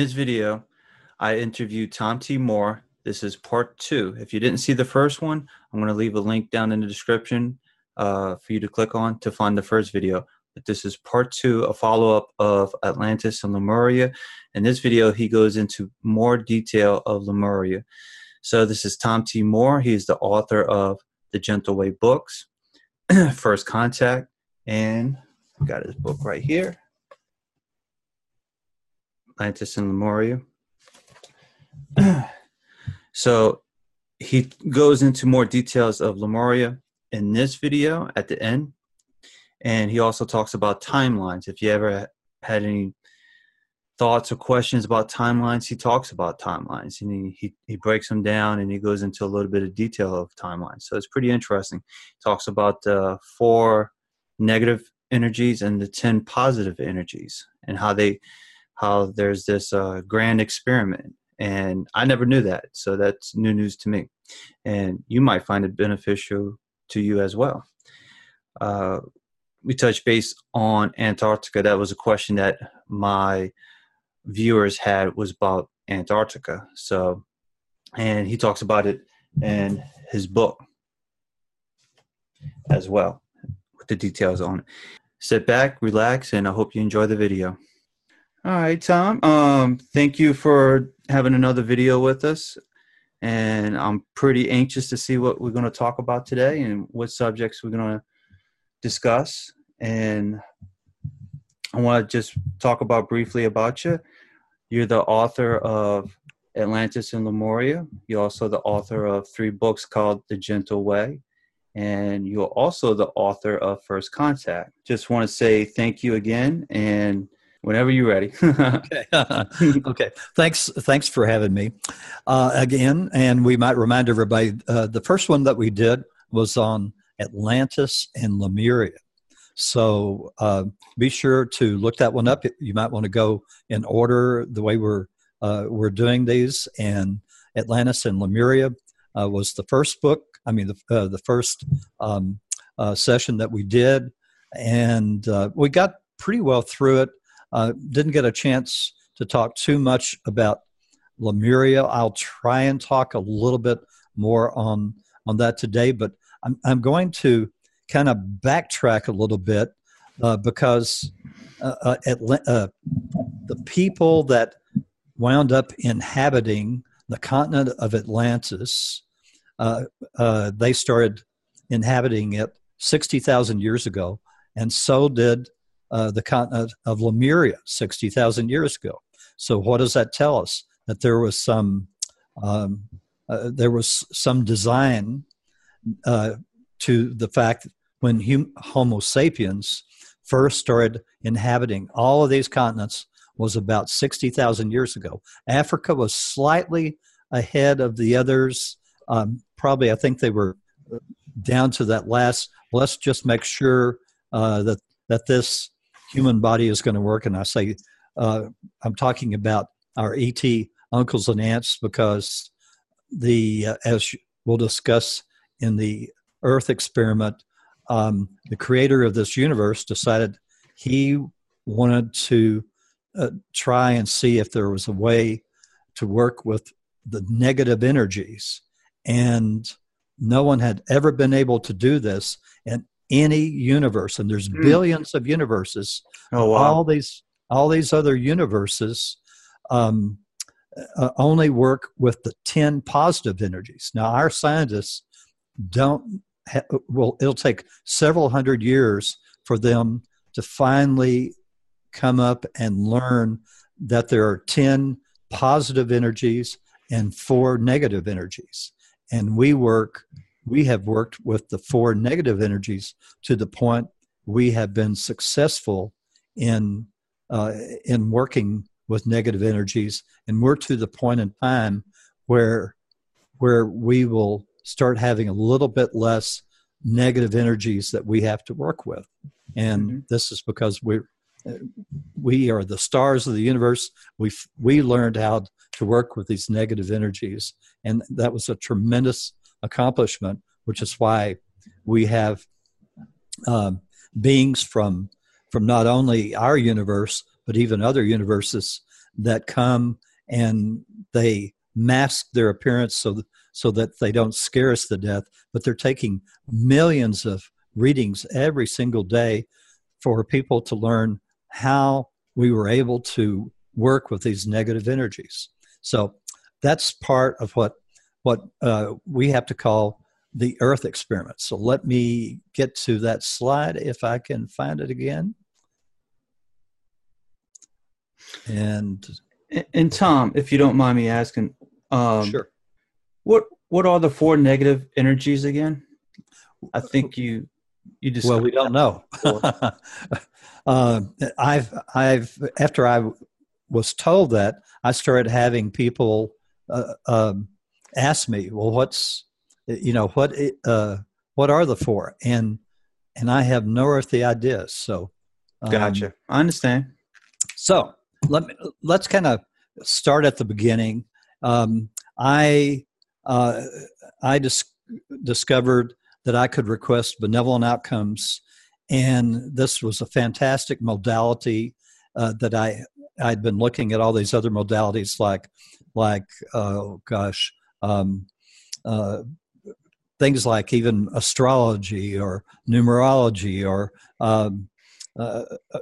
In this video, I interviewed Tom T. Moore. This is part two. If you didn't see the first one, I'm going to leave a link down in the description uh, for you to click on to find the first video. But this is part two, a follow up of Atlantis and Lemuria. In this video, he goes into more detail of Lemuria. So, this is Tom T. Moore. He's the author of The Gentle Way books, First Contact, and got his book right here Atlantis and Lemuria. so he goes into more details of Lemuria in this video at the end. And he also talks about timelines. If you ever had any thoughts or questions about timelines, he talks about timelines and he, he, he breaks them down and he goes into a little bit of detail of timelines. So it's pretty interesting. Talks about uh, four negative energies and the 10 positive energies and how they how there's this uh, grand experiment and i never knew that so that's new news to me. And you might find it beneficial to you as well. Uh, we touched base on antarctica. That was a question that my viewers had was about antarctica so and he talks about it in his book as well with the details on it. Sit back relax and i hope you enjoy the video all right, Tom. Um, thank you for having another video with us. And I'm pretty anxious to see what we're going to talk about today and what subjects we're going to discuss. And I want to just talk about briefly about you. You're the author of Atlantis and Lemuria. You're also the author of three books called The Gentle Way. And you're also the author of First Contact. Just want to say thank you again. And whenever you're ready. okay. okay. Thanks. Thanks for having me uh, again. And we might remind everybody uh, the first one that we did was on Atlantis and Lemuria. So uh, be sure to look that one up. You might want to go in order the way we're uh, we're doing these. And Atlantis and Lemuria uh, was the first book. I mean, the uh, the first um, session that we did, and we got pretty well through it uh, didn't get a chance to talk too much about Lemuria. I'll try and talk a little bit more on on that today, but I'm I'm going to kind of backtrack a little bit uh, because uh, uh, uh, the people that wound up inhabiting the continent of Atlantis, uh, they started inhabiting it 60,000 years ago, and so did uh, the continent of Lemuria 60,000 years ago. So, what does that tell us? That there was some um, uh, there was some design uh, to the fact when hum- Homo sapiens first started inhabiting all of these continents was about 60,000 years ago. Africa was slightly ahead of the others. Um, probably, I think they were down to that last. Let's just make sure uh, that that this human body is going to work. And I say, uh, I'm talking about our ET uncles and aunts because the, uh, as we'll discuss in the Earth experiment, um, the creator of this universe decided he wanted to uh, try and see if there was a way to work with the negative energies. And no one had ever been able to do this. And any universe, and there's mm. billions of universes. Oh, wow. All these all these other universes um, uh, only work with the ten positive energies. Now, our scientists don't. Ha- well, it'll take several hundred years for them to finally come up and learn that there are ten positive energies and four negative energies, and we work we have worked with the four negative energies to the point we have been successful in uh, in working with negative energies, and we're to the point in time where where we will start having a little bit less negative energies that we have to work with, and mm-hmm. this is because we we are the stars of the universe. We we learned how to work with these negative energies, and that was a tremendous accomplishment, which is why we have um, beings from from not only our universe but even other universes that come and they mask their appearance so so that they don't scare us to death. But they're taking millions of readings every single day for people to learn how we were able to work with these negative energies. So that's part of what what uh, we have to call the Earth experiment. So let me get to that slide if I can find it again. And and Tom, if you don't mind me asking, um, sure. What what are the four negative energies again? I think you you just well we don't know. uh, I've I've after I was told that I started having people uh, um, ask me, well, what's you know what uh, what are the four and and I have no earthly idea. So um, gotcha. I understand. So let me let's kind of start at the beginning. Um, I uh, I dis- discovered that I could request benevolent outcomes, and this was a fantastic modality uh, that I I'd been looking at all these other modalities like like oh gosh um, uh, things like even astrology or numerology or um, uh, uh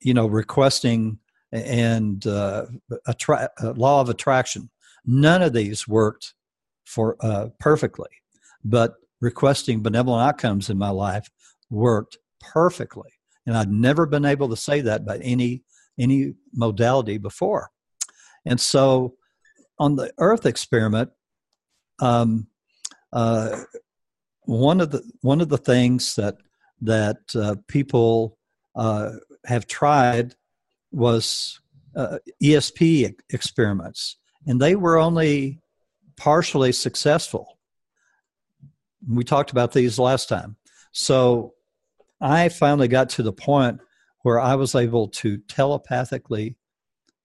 you know requesting and uh, attra- uh, law of attraction. None of these worked for uh, perfectly, but requesting benevolent outcomes in my life worked perfectly, and I'd never been able to say that by any any modality before. And so, on the Earth experiment, um, uh, one of the one of the things that that uh, people uh, have tried was uh, ESP experiments, and they were only partially successful. We talked about these last time. So I finally got to the point where I was able to telepathically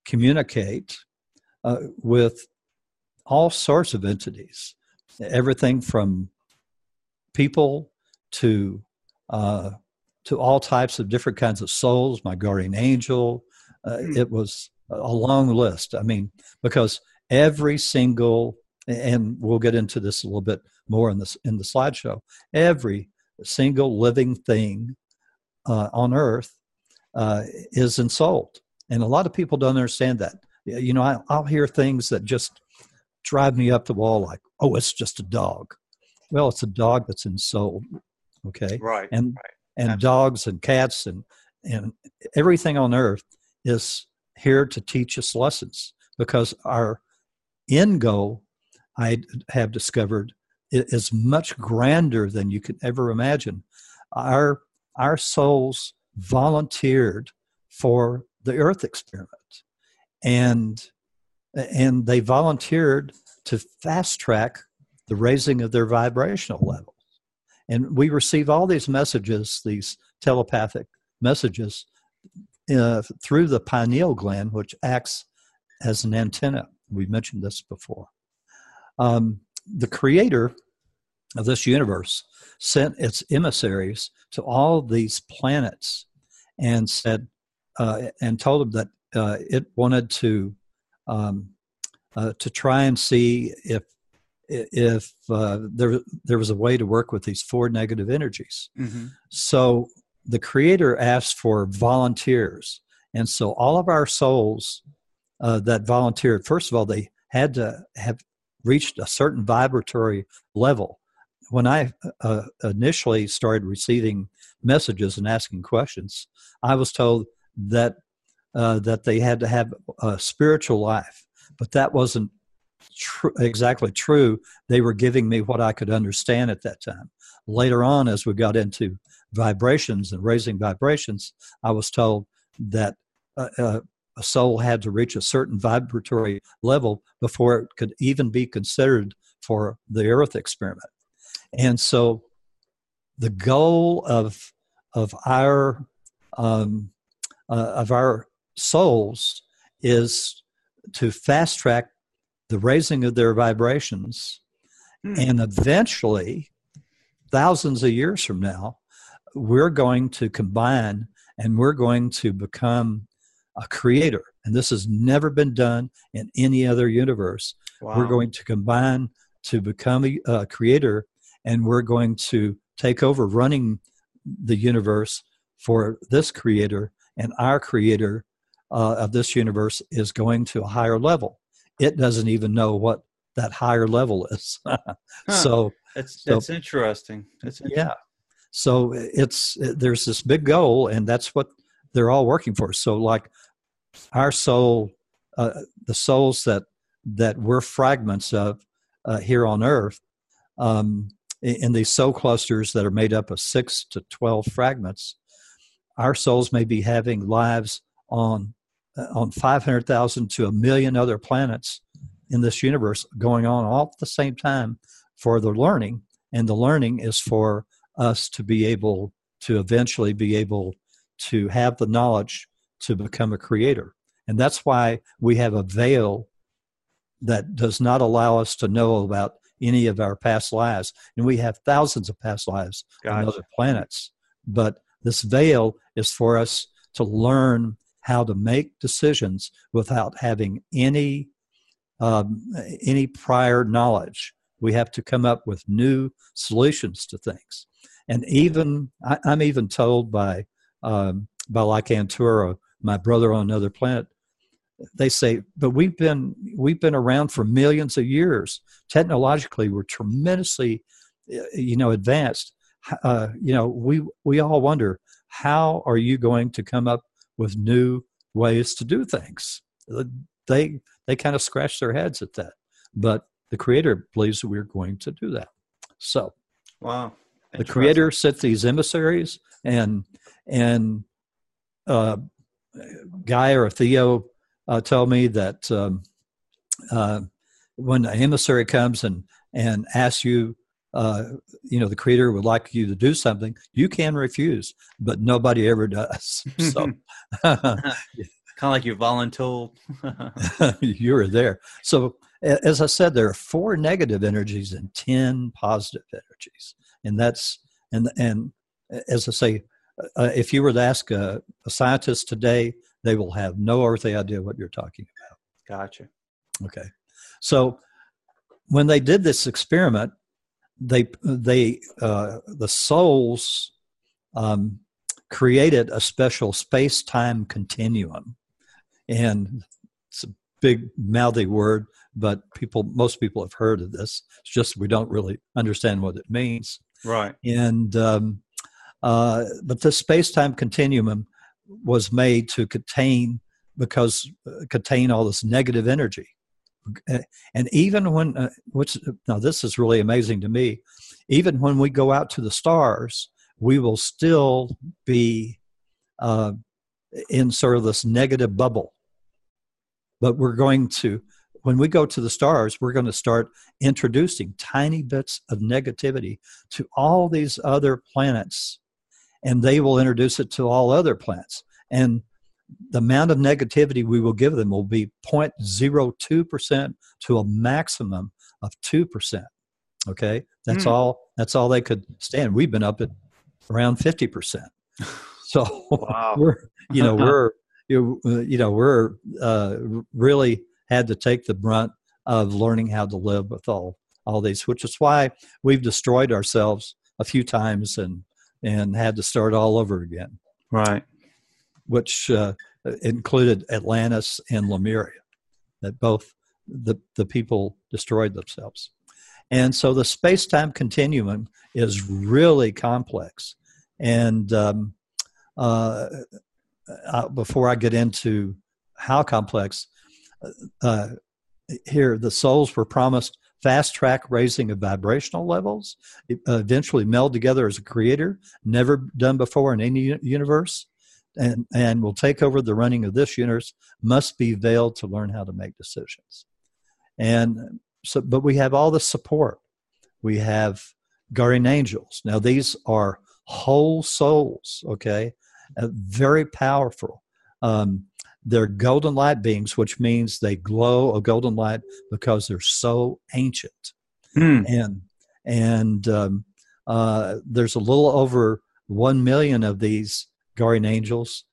communicate uh, with all sorts of entities, everything from people to uh, to all types of different kinds of souls. My guardian angel, uh, hmm. It was a long list. I mean, because every single, and we'll get into this a little bit more in this in the slideshow. Every single living thing uh, on Earth uh, is ensouled, and a lot of people don't understand that. You know, I, I'll hear things that just drive me up the wall, like, "Oh, it's just a dog." Well, it's a dog that's ensouled. Okay, right, and right. and Absolutely. dogs and cats and and everything on Earth is here to teach us lessons because our end goal, I have discovered, is much grander than you can ever imagine. Our our souls volunteered for the Earth experiment, and and they volunteered to fast track the raising of their vibrational levels. And we receive all these messages, these telepathic messages, uh, through the pineal gland, which acts as an antenna. We mentioned this before. Um, the creator of this universe sent its emissaries to all these planets and said, uh, and told them that uh, it wanted to um, uh, to try and see if if uh, there there was a way to work with these four negative energies. Mm-hmm. So the Creator asked for volunteers. And so all of our souls uh, that volunteered, first of all, they had to have reached a certain vibratory level. When I uh, initially started receiving messages and asking questions, I was told that uh, that they had to have a spiritual life, but that wasn't tr- exactly true. They were giving me what I could understand at that time. Later on, as we got into vibrations and raising vibrations, I was told that uh, uh, a soul had to reach a certain vibratory level before it could even be considered for the Earth experiment. And so, the goal of of our um, uh, of our souls is to fast track the raising of their vibrations, hmm. and eventually, thousands of years from now, we're going to combine and we're going to become a creator. And this has never been done in any other universe. Wow. We're going to combine to become a, a creator, and we're going to take over running the universe for this creator, and our creator uh, of this universe is going to a higher level. It doesn't even know what that higher level is. So that's so- that's interesting. That's yeah. So it's there's this big goal, and that's what they're all working for. So like our soul, uh, the souls that that we're fragments of uh, here on Earth, um, in, in these soul clusters that are made up of six to twelve fragments, our souls may be having lives on uh, on five hundred thousand to a million other planets in this universe going on all at the same time for the learning, and the learning is for us to be able to eventually be able to have the knowledge to become a creator. And that's why we have a veil that does not allow us to know about any of our past lives. And we have thousands of past lives on other planets. But this veil is for us to learn how to make decisions without having any um, any prior knowledge. We have to come up with new solutions to things. And even I, I'm even told by um, by Lycantura, my brother on another planet, they say, but we've been we've been around for millions of years. Technologically, we're tremendously, uh, you know, advanced. Uh, you know, we we all wonder how are you going to come up with new ways to do things? They they kind of scratch their heads at that, but the Creator believes that we're going to do that. So Wow. the creator sent these emissaries and and uh, guy or theo uh, told me that um, uh, when an emissary comes and and asks you uh, you know the creator would like you to do something you can refuse but nobody ever does so kind of like you voluntold. you were there so as i said there are four negative energies and 10 positive energies and that's and and as i say uh, if you were to ask a, a scientist today they will have no earthly idea what you're talking about. gotcha. okay so when they did this experiment they they uh, the souls um, created a special space-time continuum. And it's a big mouthy word but people most people have heard of this. It's just we don't really understand what it means. Right. and um, uh, but the space-time continuum was made to contain because uh, contain all this negative energy and even when uh, which now this is really amazing to me. Even when we go out to the stars we will still be uh, in sort of this negative bubble. But we're going to when we go to the stars we're going to start introducing tiny bits of negativity to all these other planets and they will introduce it to all other planets. And the amount of negativity we will give them will be 0.02% to a maximum of 2% okay that's Hmm. all that's all they could stand we've been up at around 50% so Wow. we're you know we're you you know we're uh, really had to take the brunt of learning how to live with all all these which is why we've destroyed ourselves a few times and and had to start all over again Right. Which uh, included Atlantis and Lemuria, that both the, the people destroyed themselves. And so the space time continuum is really complex. And um, uh, uh, before I get into how complex, uh, here the souls were promised fast track raising of vibrational levels, uh, eventually meld together as a creator, never done before in any universe and and will take over the running of this universe must be veiled to learn how to make decisions. And so but we have all the support. We have guardian angels. Now these are whole souls okay? Uh, very powerful. Um, they're golden light beings which means they glow a golden light because they're so ancient. Hmm. and and um, uh, there's a little over one million of these guardian angels.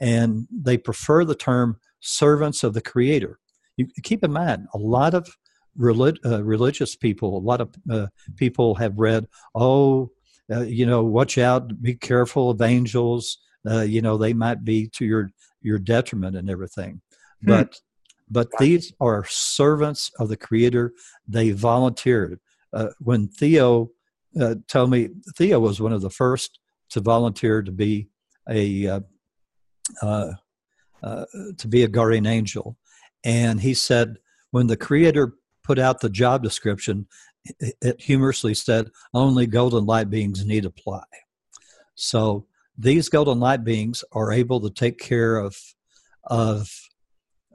and they prefer the term servants of the Creator. You keep in mind, a lot of relig- uh, religious people, a lot of uh, people have read, oh, uh, you know, watch out, be careful of angels. Uh, you know, they might be to your your detriment and everything. Hmm. But but these are servants of the Creator. They volunteered. Uh, when Theo uh, told me, Theo was one of the first to volunteer to be a uh, uh, uh to be a guardian angel, and he said when the Creator put out the job description, it, it humorously said only golden light beings need apply. So these golden light beings are able to take care of of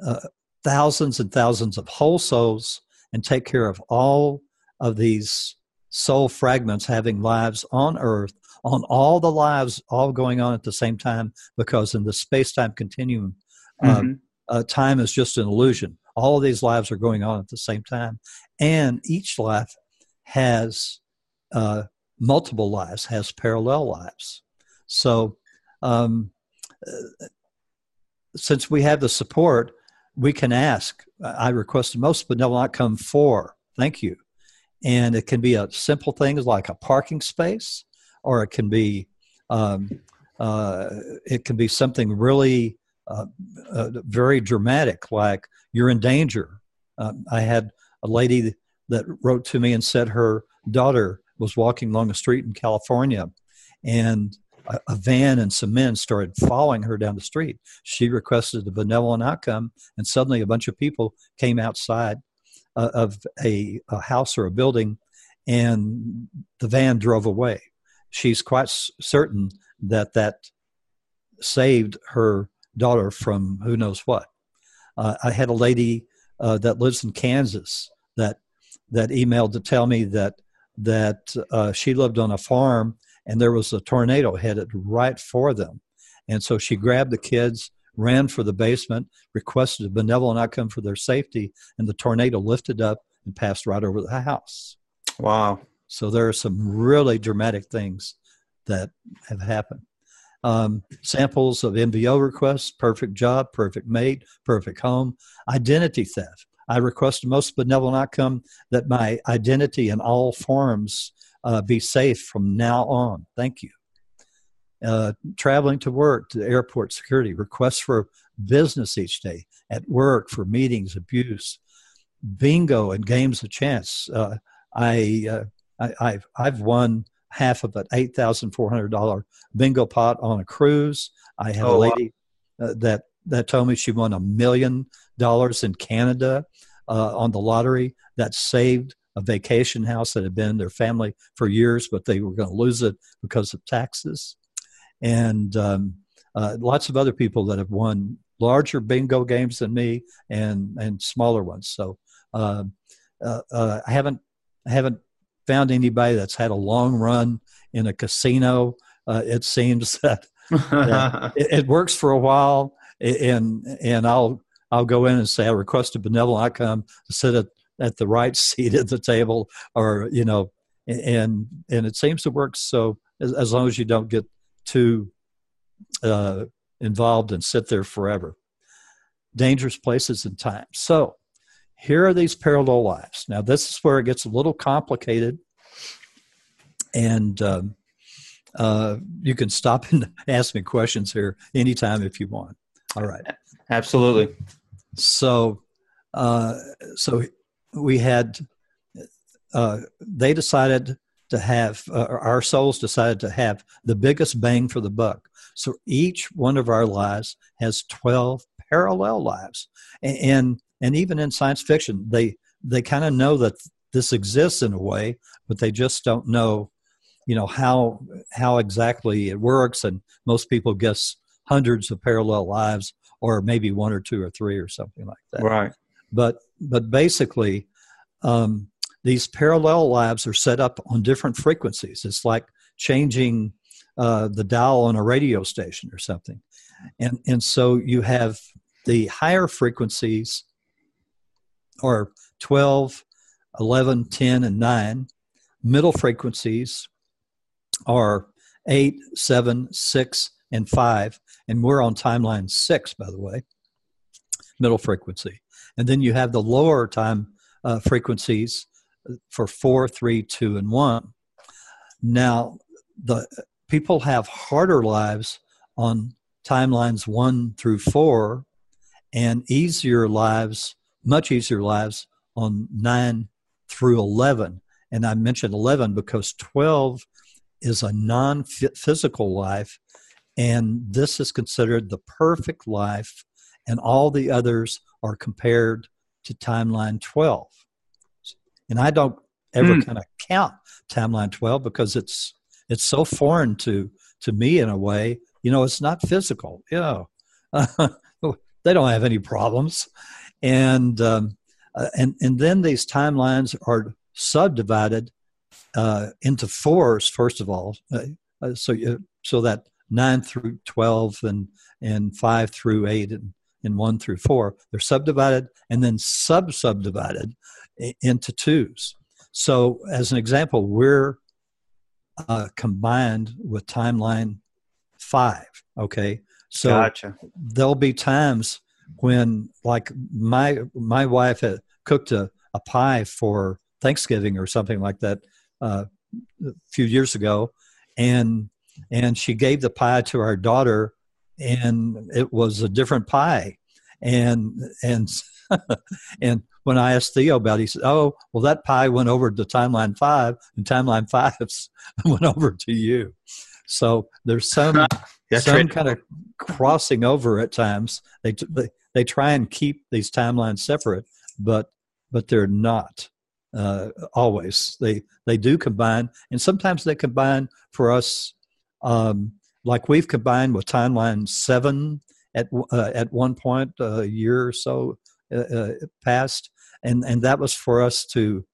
uh, thousands and thousands of whole souls and take care of all of these soul fragments having lives on earth on all the lives all going on at the same time because in the space-time continuum uh, mm-hmm. uh, time is just an illusion all of these lives are going on at the same time and each life has uh, multiple lives has parallel lives so um, uh, since we have the support we can ask, I request the most benevolent outcome for, thank you. And it can be a simple things like a parking space, or it can be um, uh, it can be something really uh, uh, very dramatic, like you're in danger. Um, I had a lady that wrote to me and said her daughter was walking along a street in California, and a, a, van and some men started following her down the street. She requested a benevolent outcome, and suddenly a bunch of people came outside uh, of a, a, house or a building, and the van drove away. She's quite certain that that saved her daughter from who knows what. Uh, I had a lady uh, that lives in Kansas that that emailed to tell me that that uh, she lived on a farm and there was a tornado headed right for them. And so she grabbed the kids, ran for the basement, requested a benevolent outcome for their safety, and the tornado lifted up and passed right over the house. Wow. So there are some really dramatic things that have happened. Um, samples of MBO requests, perfect job, perfect mate, perfect home, identity theft. I request the most benevolent outcome that my identity in all forms uh, be safe from now on. Thank you. Uh, traveling to work, to airport security, requests for business each day, at work for meetings, abuse, bingo, and games of chance. Uh, I, uh, I, have I've won half of an eight thousand four hundred dollar bingo pot on a cruise. I had oh, a lady uh, that that told me she won a million dollars in Canada uh, on the lottery. That saved a vacation house that had been their family for years, but they were going to lose it because of taxes. And um, uh, lots of other people that have won larger bingo games than me and and smaller ones. So uh, uh, uh I haven't I haven't found anybody that's had a long run in a casino. Uh, it seems that, that it, it, works for a while, and and I'll I'll go in and say I request a benevolent outcome to sit at at the right seat at the table or you know and and it seems to work so as, as long as you don't get too uh, involved and sit there forever. Dangerous places and times. So here are these parallel lives. Now this is where it gets a little complicated. And um, uh, you can stop and ask me questions here anytime if you want. All right. Absolutely. So uh, so we had uh, they decided to have uh, our souls decided to have the biggest bang for the buck. So each one of our lives has 12 parallel lives. And and, and even in science fiction they they kind of know that this exists in a way but they just don't know you know how how exactly it works. And most people guess hundreds of parallel lives or maybe one or two or three or something like that. Right. But but basically, um, these parallel lives are set up on different frequencies. It's like changing uh, the dial on a radio station or something, and and so you have the higher frequencies, or 12, 11, 10, and 9. Middle frequencies are 8, 7, 6, and 5. and we're on timeline six, by the way, middle frequency. And then you have the lower time uh, frequencies for four, three, two, and one. Now, the people have harder lives on timelines one through four, and easier lives, much easier lives on nine through 11. And I mentioned 11 because 12 is a non physical life, and this is considered the perfect life, and all the others are compared to timeline 12. And I don't ever mm. kind of count timeline 12 because it's it's so foreign to to me in a way. You know it's not physical. You know they don't have any problems. And um, uh, and and then these timelines are subdivided uh, into fours first of all uh, uh so you, so that 9 through 12 and and 5 through 8 and, and 1 through 4 they're subdivided and then sub subdivided into twos so as an example we're uh, combined with timeline five. Okay, so gotcha. there'll be times when, like my my wife had cooked a, a pie for Thanksgiving or something like that uh, a few years ago, and and she gave the pie to our daughter, and it was a different pie, and and and when I asked Theo about it, he said, Oh, well, that pie went over to timeline five, and timeline five went over to you. So there's some, some right. kind of crossing over at times. They, they, they try and keep these timelines separate, but, but they're not uh, always. They, they do combine, and sometimes they combine for us, um, like we've combined with timeline seven at, uh, at one point a year or so uh, uh, past, and and that was for us to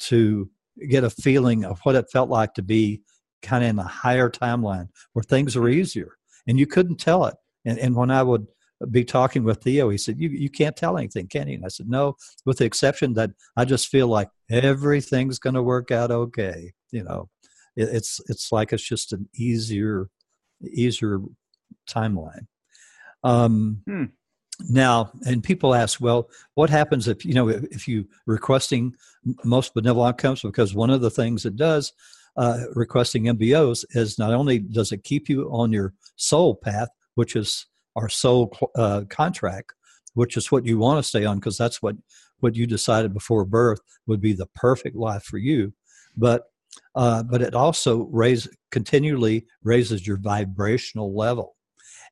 to get a feeling of what it felt like to be kind of in a higher timeline where things are easier, and you couldn't tell it. And and when I would be talking with Theo, he said, "You you can't tell anything, can you?" And I said, "No, with the exception that I just feel like everything's going to work out okay. You know, it, it's it's like it's just an easier easier timeline." Um, hmm. Now, and people ask, well, what happens if you know if you requesting most benevolent outcomes? Because one of the things it does, uh, requesting MBOs, is not only does it keep you on your soul path, which is our soul uh, contract, which is what you want to stay on, because that's what what you decided before birth would be the perfect life for you, but uh, but it also raise continually raises your vibrational level,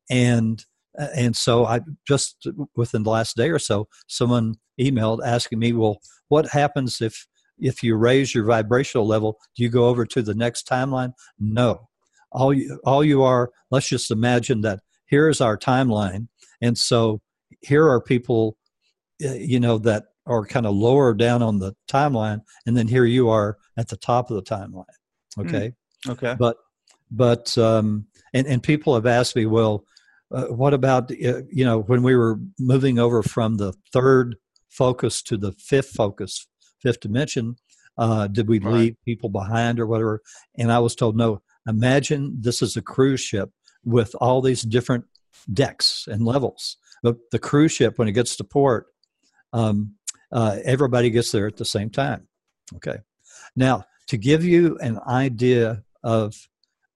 and and so I just within the last day or so, someone emailed asking me, "Well, what happens if if you raise your vibrational level? Do you go over to the next timeline?" No, all you all you are. Let's just imagine that here is our timeline, and so here are people, eh, you know, that are kind of lower down on the timeline, and then here you are at the top of the timeline. Hmm. Okay. Mm, okay. But but um, and and people have asked me, well uh, what about uh, you know when we were moving over from the third focus to the fifth focus, fifth dimension? Uh, did we right. leave people behind or whatever? And I was told no. Imagine this is a cruise ship with all these different decks and levels. But the cruise ship, when it gets to port, um, uh, everybody gets there at the same time. Okay. Now, to give you an idea of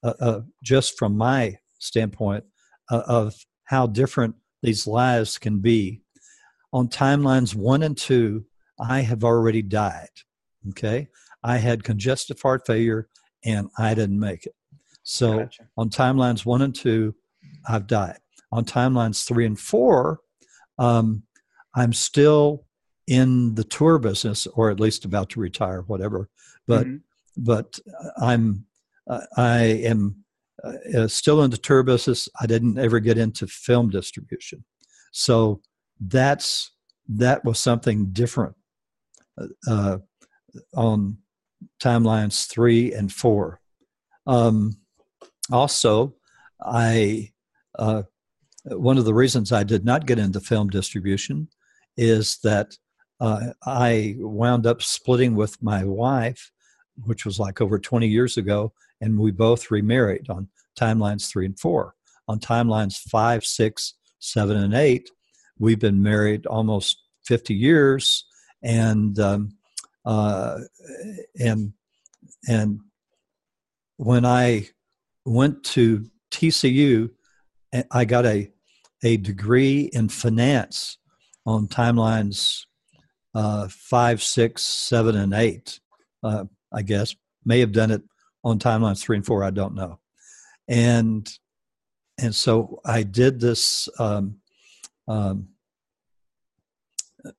uh, just from my standpoint, uh, of how different these lives can be. On timelines one and two, I have already died. Okay. I had congestive heart failure and I didn't make it. So gotcha. on timelines one and two, I've died. On timelines three and four, um, I'm still in the tour business, or at least about to retire, whatever. But mm-hmm. but I'm uh, I am uh, uh, still into tour business. I didn't ever get into film distribution. So that's that was something different uh, uh on timelines three and four. Um, also, I uh, one of the reasons I did not get into film distribution is that uh, I wound up splitting with my wife, which was like over 20 years ago, and we both remarried on timelines three and four. on timelines five, six, seven, and eight. We've been married almost 50 years, and um, uh, and and when I went to TCU, I got a a degree in finance on timelines uh, five, six, seven, and eight. Uh, I guess may have done it on timelines three and four. I don't know, and and so I did this um, um,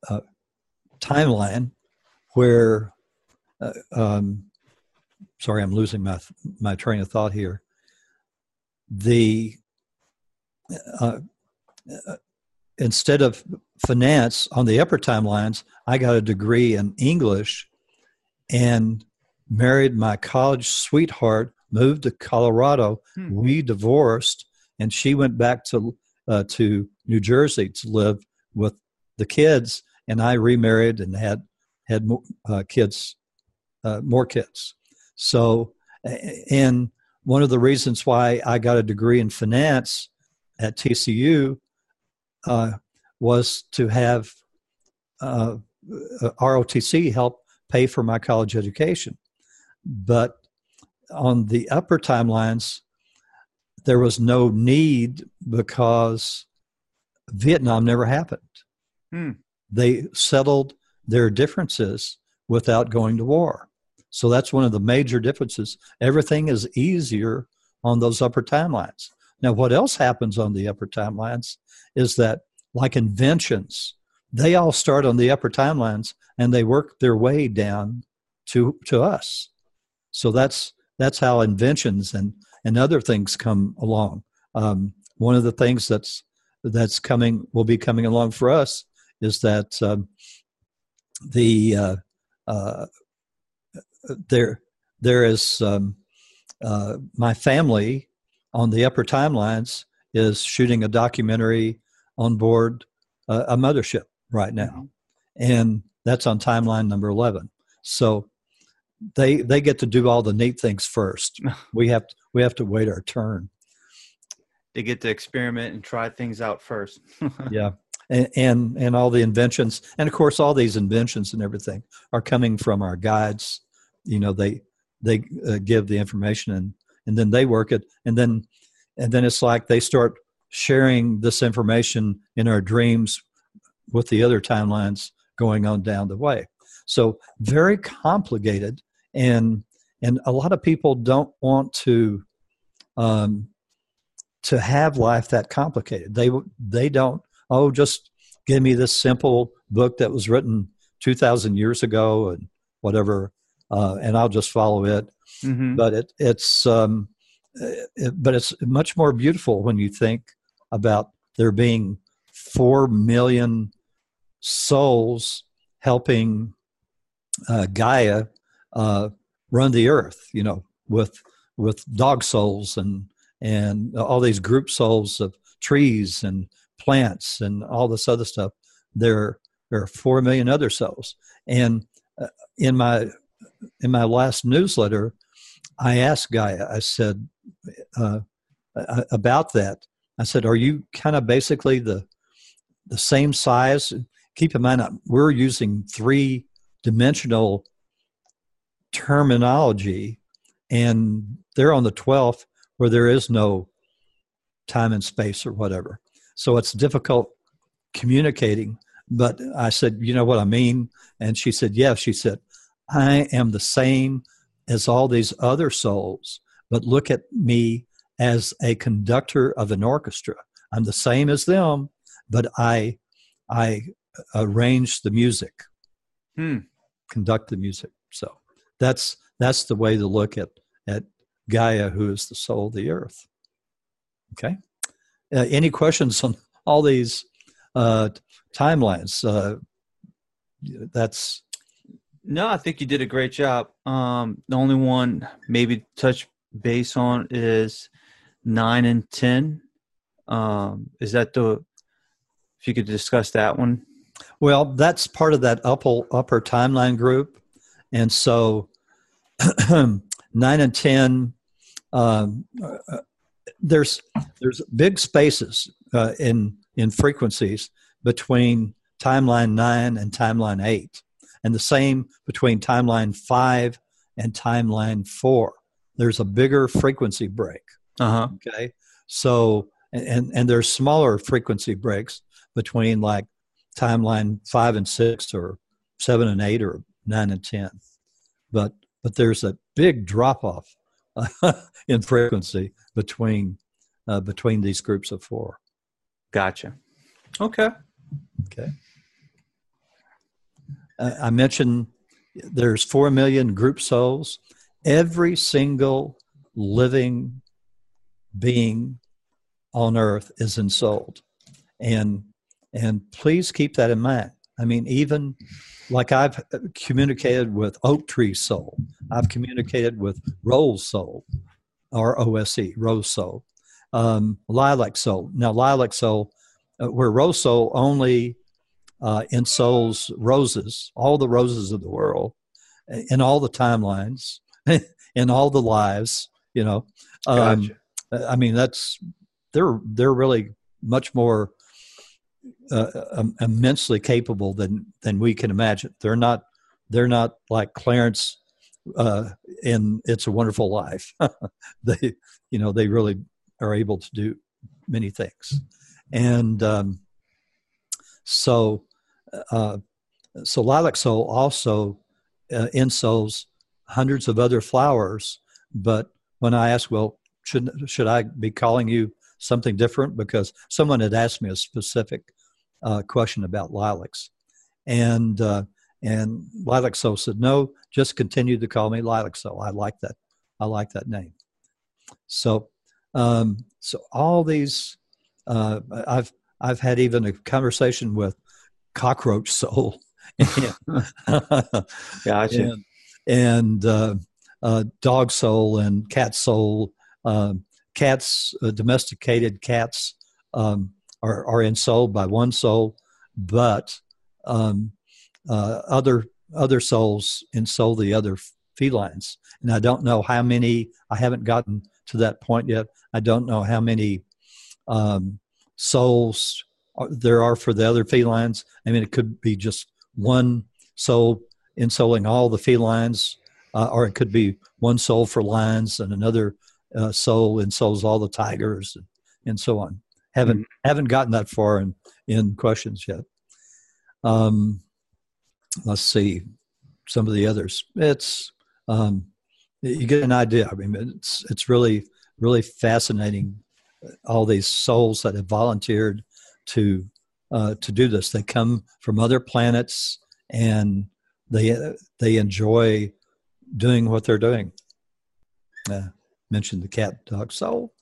uh, timeline where. Uh, um, sorry, I'm losing my my train of thought here. The uh, uh, instead of finance on the upper timelines, I got a degree in English and married my college sweetheart, moved to Colorado. Hmm. We divorced, and she went back to uh, to New Jersey to live with the kids, and I remarried and had had more, uh, kids, uh, more kids. So, and one of the reasons why I got a degree in finance at TCU uh, was to have uh, uh ROTC help pay for my college education. But on the upper timelines, there was no need because Vietnam never happened. Hmm. They settled their differences without going to war. So that's one of the major differences. Everything is easier on those upper timelines. Now, what else happens on the upper timelines is that, like inventions, they all start on the upper timelines and they work their way down to to us. So that's that's how inventions and and other things come along. Um, one of the things that's that's coming will be coming along for us is that um, the uh, uh, there there is um, uh, my family on the upper timelines is shooting a documentary on board uh, a mothership right now, mm-hmm. and that's on timeline number eleven. So they they get to do all the neat things first. we have to, we have to wait our turn. They get to experiment and try things out first. yeah, and, and and all the inventions, and of course, all these inventions and everything are coming from our guides. You know, they they uh, give the information and and then they work it, and then and then it's like they start sharing this information in our dreams with the other timelines going on down the way. So very complicated, and and a lot of people don't want to um, to have life that complicated. They they don't. Oh, just give me this simple book that was written two thousand years ago and whatever, uh, and I'll just follow it. Mm-hmm. But it it's um, it, but it's much more beautiful when you think about there being four million souls helping uh, Gaia uh, run the earth, you know, with with dog souls and and all these group souls of trees and plants and all this other stuff. There there are four million other souls, and uh, in my in my last newsletter, I asked Gaia. I said uh, about that. I said, "Are you kind of basically the the same size?" Keep in mind, we're using three dimensional terminology, and they're on the 12th where there is no time and space or whatever. So it's difficult communicating. But I said, You know what I mean? And she said, Yes. She said, I am the same as all these other souls, but look at me as a conductor of an orchestra. I'm the same as them, but I I arrange the music. Hmm conduct the music. So that's that's the way to look at at Gaia, who is the soul of the earth. Okay. Uh, any questions on all these uh, timelines? Uh, that's no, I think you did a great job. Um, the only one maybe touch base on is nine and ten. Um, is that the? If you could discuss that one. Well, that's part of that upper upper timeline group, and so nine and ten um, there's there's big spaces uh, in in frequencies between timeline nine and timeline eight, and the same between timeline five and timeline four. There's a bigger frequency break. Uh huh. Okay, so and and there's smaller frequency breaks between like timeline five and six, or seven and eight, or nine and ten. But but there's a big drop off in frequency between uh, between these groups of four. Gotcha. Okay. Okay. Uh, I mentioned there's four million group souls. Every single living being on earth is ensouled, and and please keep that in mind. I mean, even like I've communicated with Oak Tree Soul, I've communicated with Rose Soul, or OSE, Rose Soul, um, Lilac Soul. Now, Lilac Soul, uh, where Rose Soul only uh, ensouls roses, all the roses of the world, in all the timelines, in all the lives, you know. Um, Gotcha. I mean, that's they're they're really much more uh, um, immensely capable than than we can imagine. They're not they're not like Clarence uh, in It's a Wonderful Life. they you know they really are able to do many things, and um, so uh, so lilac soul also uh, ensouls hundreds of other flowers. But when I asked, well, should should I be calling you something different? Because someone had asked me a specific uh, question about lilacs, and uh, and lilac soul said no, just continue to call me lilac soul. I like that. I like that name. So um, so all these uh, I've I've had even a conversation with cockroach soul. Gotcha. and, and uh, uh, dog soul and cat soul. Um, cats, uh, domesticated cats, um, are are ensouled by one soul, but um, uh, other other souls ensoul the other felines. And I don't know how many. I haven't gotten to that point yet. I don't know how many um, souls there are for the other felines. I mean, it could be just one soul ensouling all the felines, uh, or it could be one soul for lions and another uh, soul ensouls all the tigers and, and so on. Haven't Mm-hmm. haven't gotten that far in in questions yet. Um, let's see some of the others. It's um, you get an idea. I mean, it's it's really really fascinating. uh, All these souls that have volunteered to uh, to do this. They come from other planets and they they enjoy doing what they're doing. Uh, mentioned the cat dog soul.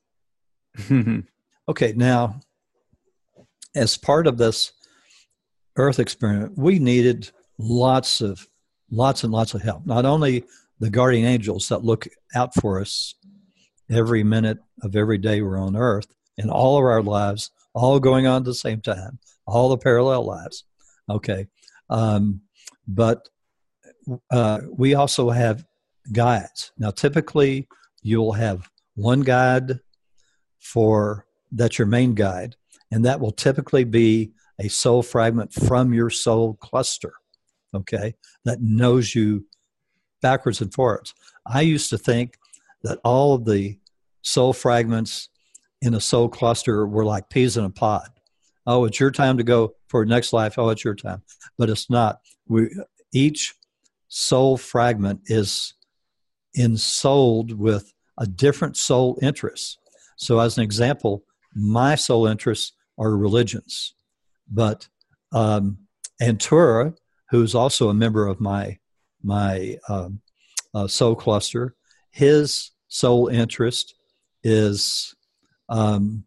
Okay, now as part of this Earth experiment, we needed lots of lots and lots of help. Not only the guardian angels that look out for us every minute of every day we're on Earth in all of our lives, all going on at the same time, all the parallel lives. Okay, um, but uh, we also have guides. Now, typically, you'll have one guide for that's your main guide, and that will typically be a soul fragment from your soul cluster. Okay, that knows you backwards and forwards. I used to think that all of the soul fragments in a soul cluster were like peas in a pod. Oh, it's your time to go for next life. Oh, it's your time, but it's not. We each soul fragment is ensouled with a different soul interest. So, as an example, my soul interests are religions, but um, Antura, who's also a member of my my um, uh, soul cluster, his soul interest is um,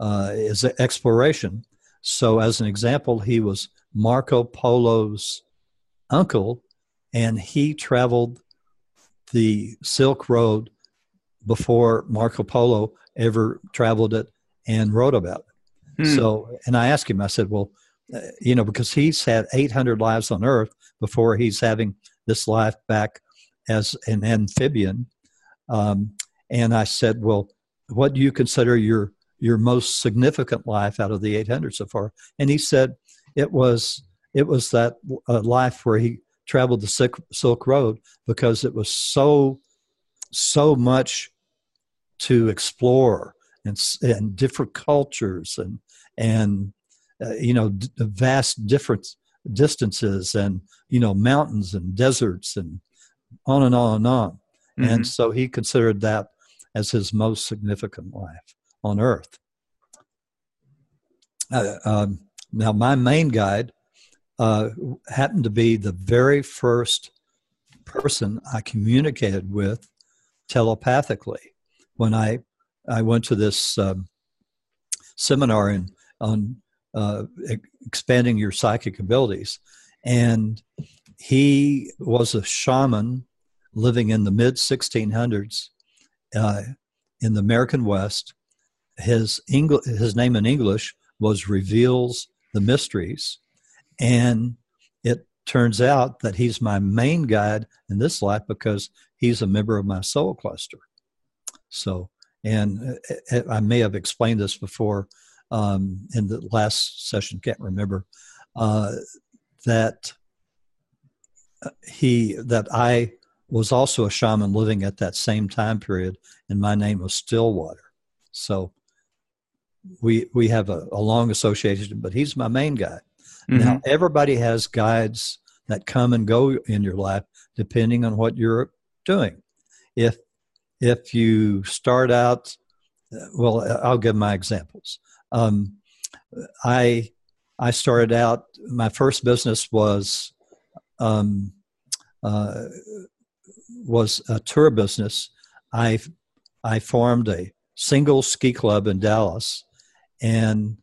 uh, is exploration. So, as an example, he was Marco Polo's uncle, and he traveled the Silk Road before Marco Polo ever traveled it and wrote about it. Hmm. So, and I asked him, I said, well, uh, you know, because he's had 800 lives on Earth before he's having this life back as an amphibian. Um, and I said, well, what do you consider your your most significant life out of the 800 so far? And he said it was it was that uh, life where he traveled the Silk Road because it was so so much to explore and and different cultures and and uh, you know d- vast different distances and you know mountains and deserts and on and on and on mm-hmm. and so he considered that as his most significant life on earth uh, um, now my main guide uh, happened to be the very first person i communicated with telepathically when i i went to this um, seminar in on uh, expanding your psychic abilities. And he was a shaman living in the mid 1600s uh, in the American West. His, Engl- his name in English was Reveals the Mysteries. And it turns out that he's my main guide in this life because he's a member of my soul cluster. So, and uh, I may have explained this before um, in the last session, can't remember, uh, that uh, he that I was also a shaman living at that same time period, and my name was Stillwater. So we we have a, a long association, but he's my main guide. Mm-hmm. Now everybody has guides that come and go in your life depending on what you're doing. If if you start out, well, I'll give my examples. Um, I I started out. My first business was um, uh, was a tour business. I I formed a single ski club in Dallas, and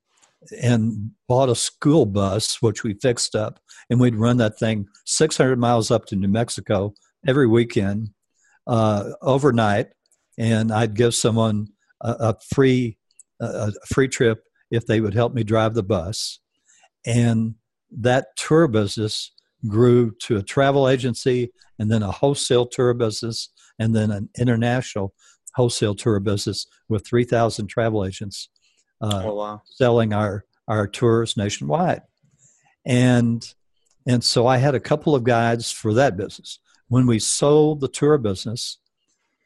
and bought a school bus which we fixed up, and we'd run that thing 600 miles up to New Mexico every weekend, uh, overnight, and I'd give someone a, a free a free trip if they would help me drive the bus. And that tour business grew to a travel agency and then a wholesale tour business and then an international wholesale tour business with 3,000 travel agents uh, oh, wow. selling our, our tours nationwide. And, and so I had a couple of guides for that business. When we sold the tour business,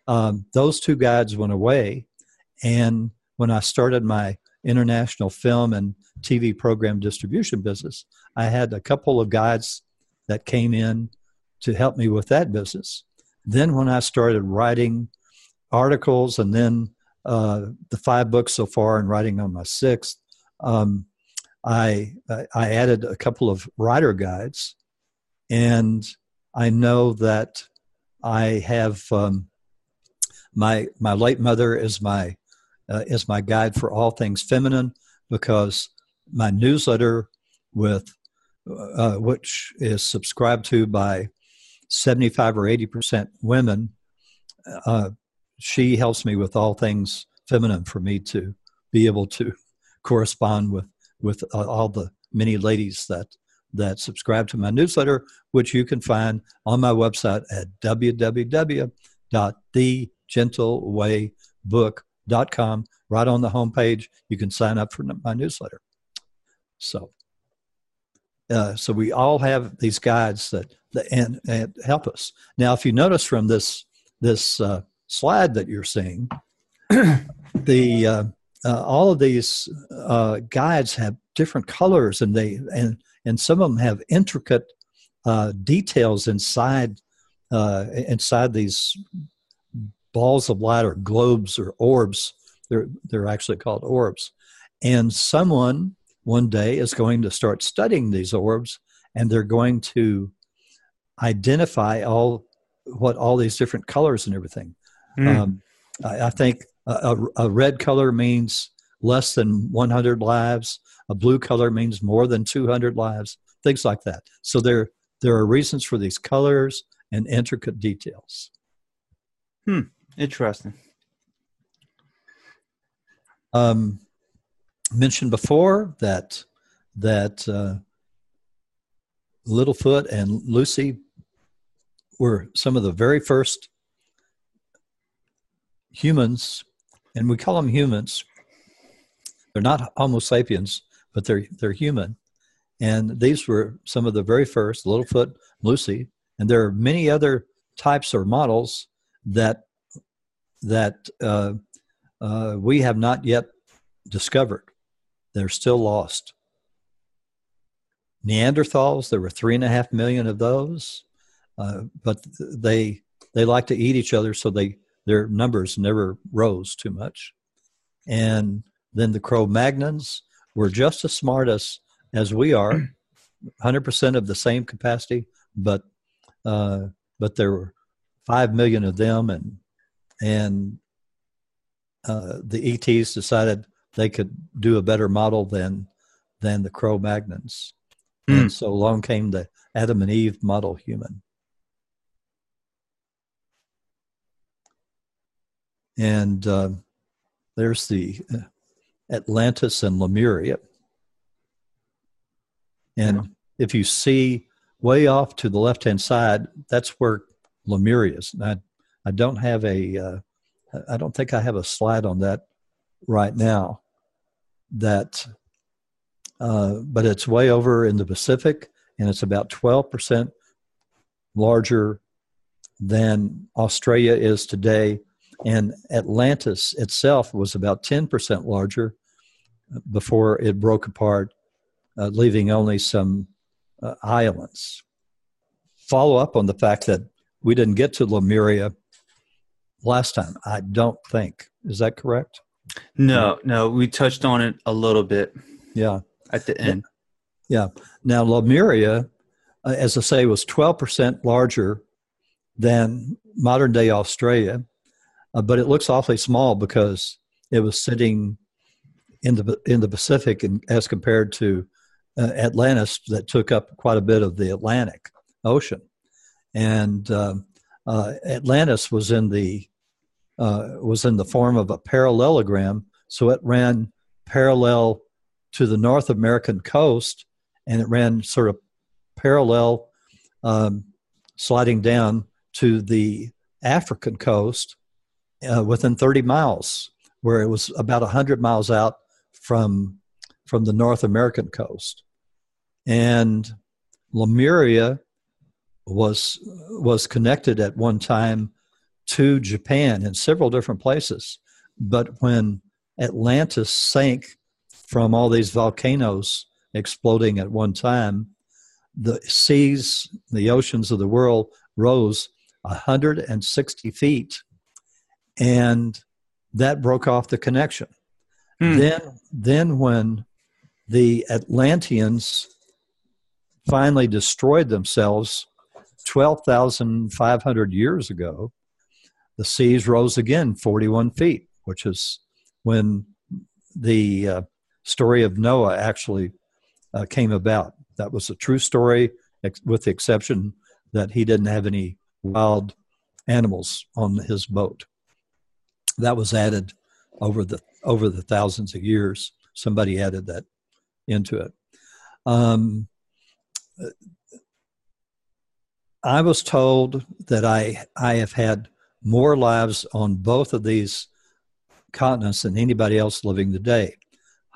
um, those two guides went away. And when I started my international film and TV program distribution business, I had a couple of guides that came in to help me with that business. Then, when I started writing articles and then uh, the five books so far and writing on my sixth, um, I, I added a couple of writer guides. And I know that I have um, my, my late mother is my uh, is my guide for all things feminine because my newsletter with uh, which is subscribed to by 75 or 80 percent women uh, she helps me with all things feminine for me to be able to correspond with with uh, all the many ladies that that subscribe to my newsletter which you can find on my website at www.thegentlewaybook.com. Right on the homepage, you can sign up for my newsletter. So, uh, so we all have these guides that, that and, and, help us. Now, if you notice from this this uh, slide that you're seeing, the uh, uh, all of these uh, guides have different colors, and they and and some of them have intricate uh, details inside uh, inside these balls of light or globes or orbs. They're, they're actually called orbs. And someone one day is going to start studying these orbs and they're going to identify all what all these different colors and everything. Mm. Um, I, I, think a, a, red color means less than 100 lives. A blue color means more than 200 lives. Things like that. So there there are reasons for these colors and intricate details. Hmm. Interesting. Um, mentioned before that that uh, Littlefoot and Lucy were some of the very first humans and we call them humans. They're not Homo sapiens, but they're they're human. And these were some of the very first Littlefoot, Lucy, and there are many other types or models that that uh, uh, we have not yet discovered. They're still lost. Neanderthals, there were three and a half million of those, uh, but they they like to eat each other, so they their numbers never rose too much. And then the Cro-Magnons were just as smart as as we are, hundred percent of the same capacity, but uh, but there were five million of them, and and uh, the ETs decided they could do a better model than than the Cro-Magnons. Mm. And so along came the Adam and Eve model human. And uh, there's the uh, Atlantis and Lemuria. And yeah. if you see way off to the left hand side, that's where Lemuria is. I, I don't have a, uh, I don't think I have a slide on that right now. That uh, but it's way over in the Pacific, and it's about 12% larger than Australia is today. And Atlantis itself was about 10% larger before it broke apart, uh, leaving only some uh, islands. Follow up on the fact that we didn't get to Lemuria last time, I don't think. Is that correct? No, no, we touched on it a little bit. Yeah at the end. Yeah. Now, Lemuria, uh, as I say, was 12% larger than modern day Australia, uh, but it looks awfully small because it was sitting in the in the Pacific, and as compared to uh, Atlantis, that took up quite a bit of the Atlantic Ocean, and um, uh, Atlantis was in the uh, was in the form of a parallelogram, so it ran parallel to the North American coast, and it ran sort of parallel, um, sliding down to the African coast uh, within 30 miles, where it was about 100 miles out from from the North American coast, and Lemuria was was connected at one time to Japan in several different places, but when Atlantis sank from all these volcanoes exploding at one time, the seas, the oceans of the world rose 160 feet, and that broke off the connection. Hmm. Then, then when the Atlanteans finally destroyed themselves 12,500 years ago, the seas rose again 41 feet, which is when the uh, story of Noah actually uh, came about. That was a true story, ex- with the exception that he didn't have any wild animals on his boat. That was added over the over the thousands of years. Somebody added that into it. Um, I was told that I I have had more lives on both of these continents than anybody else living today.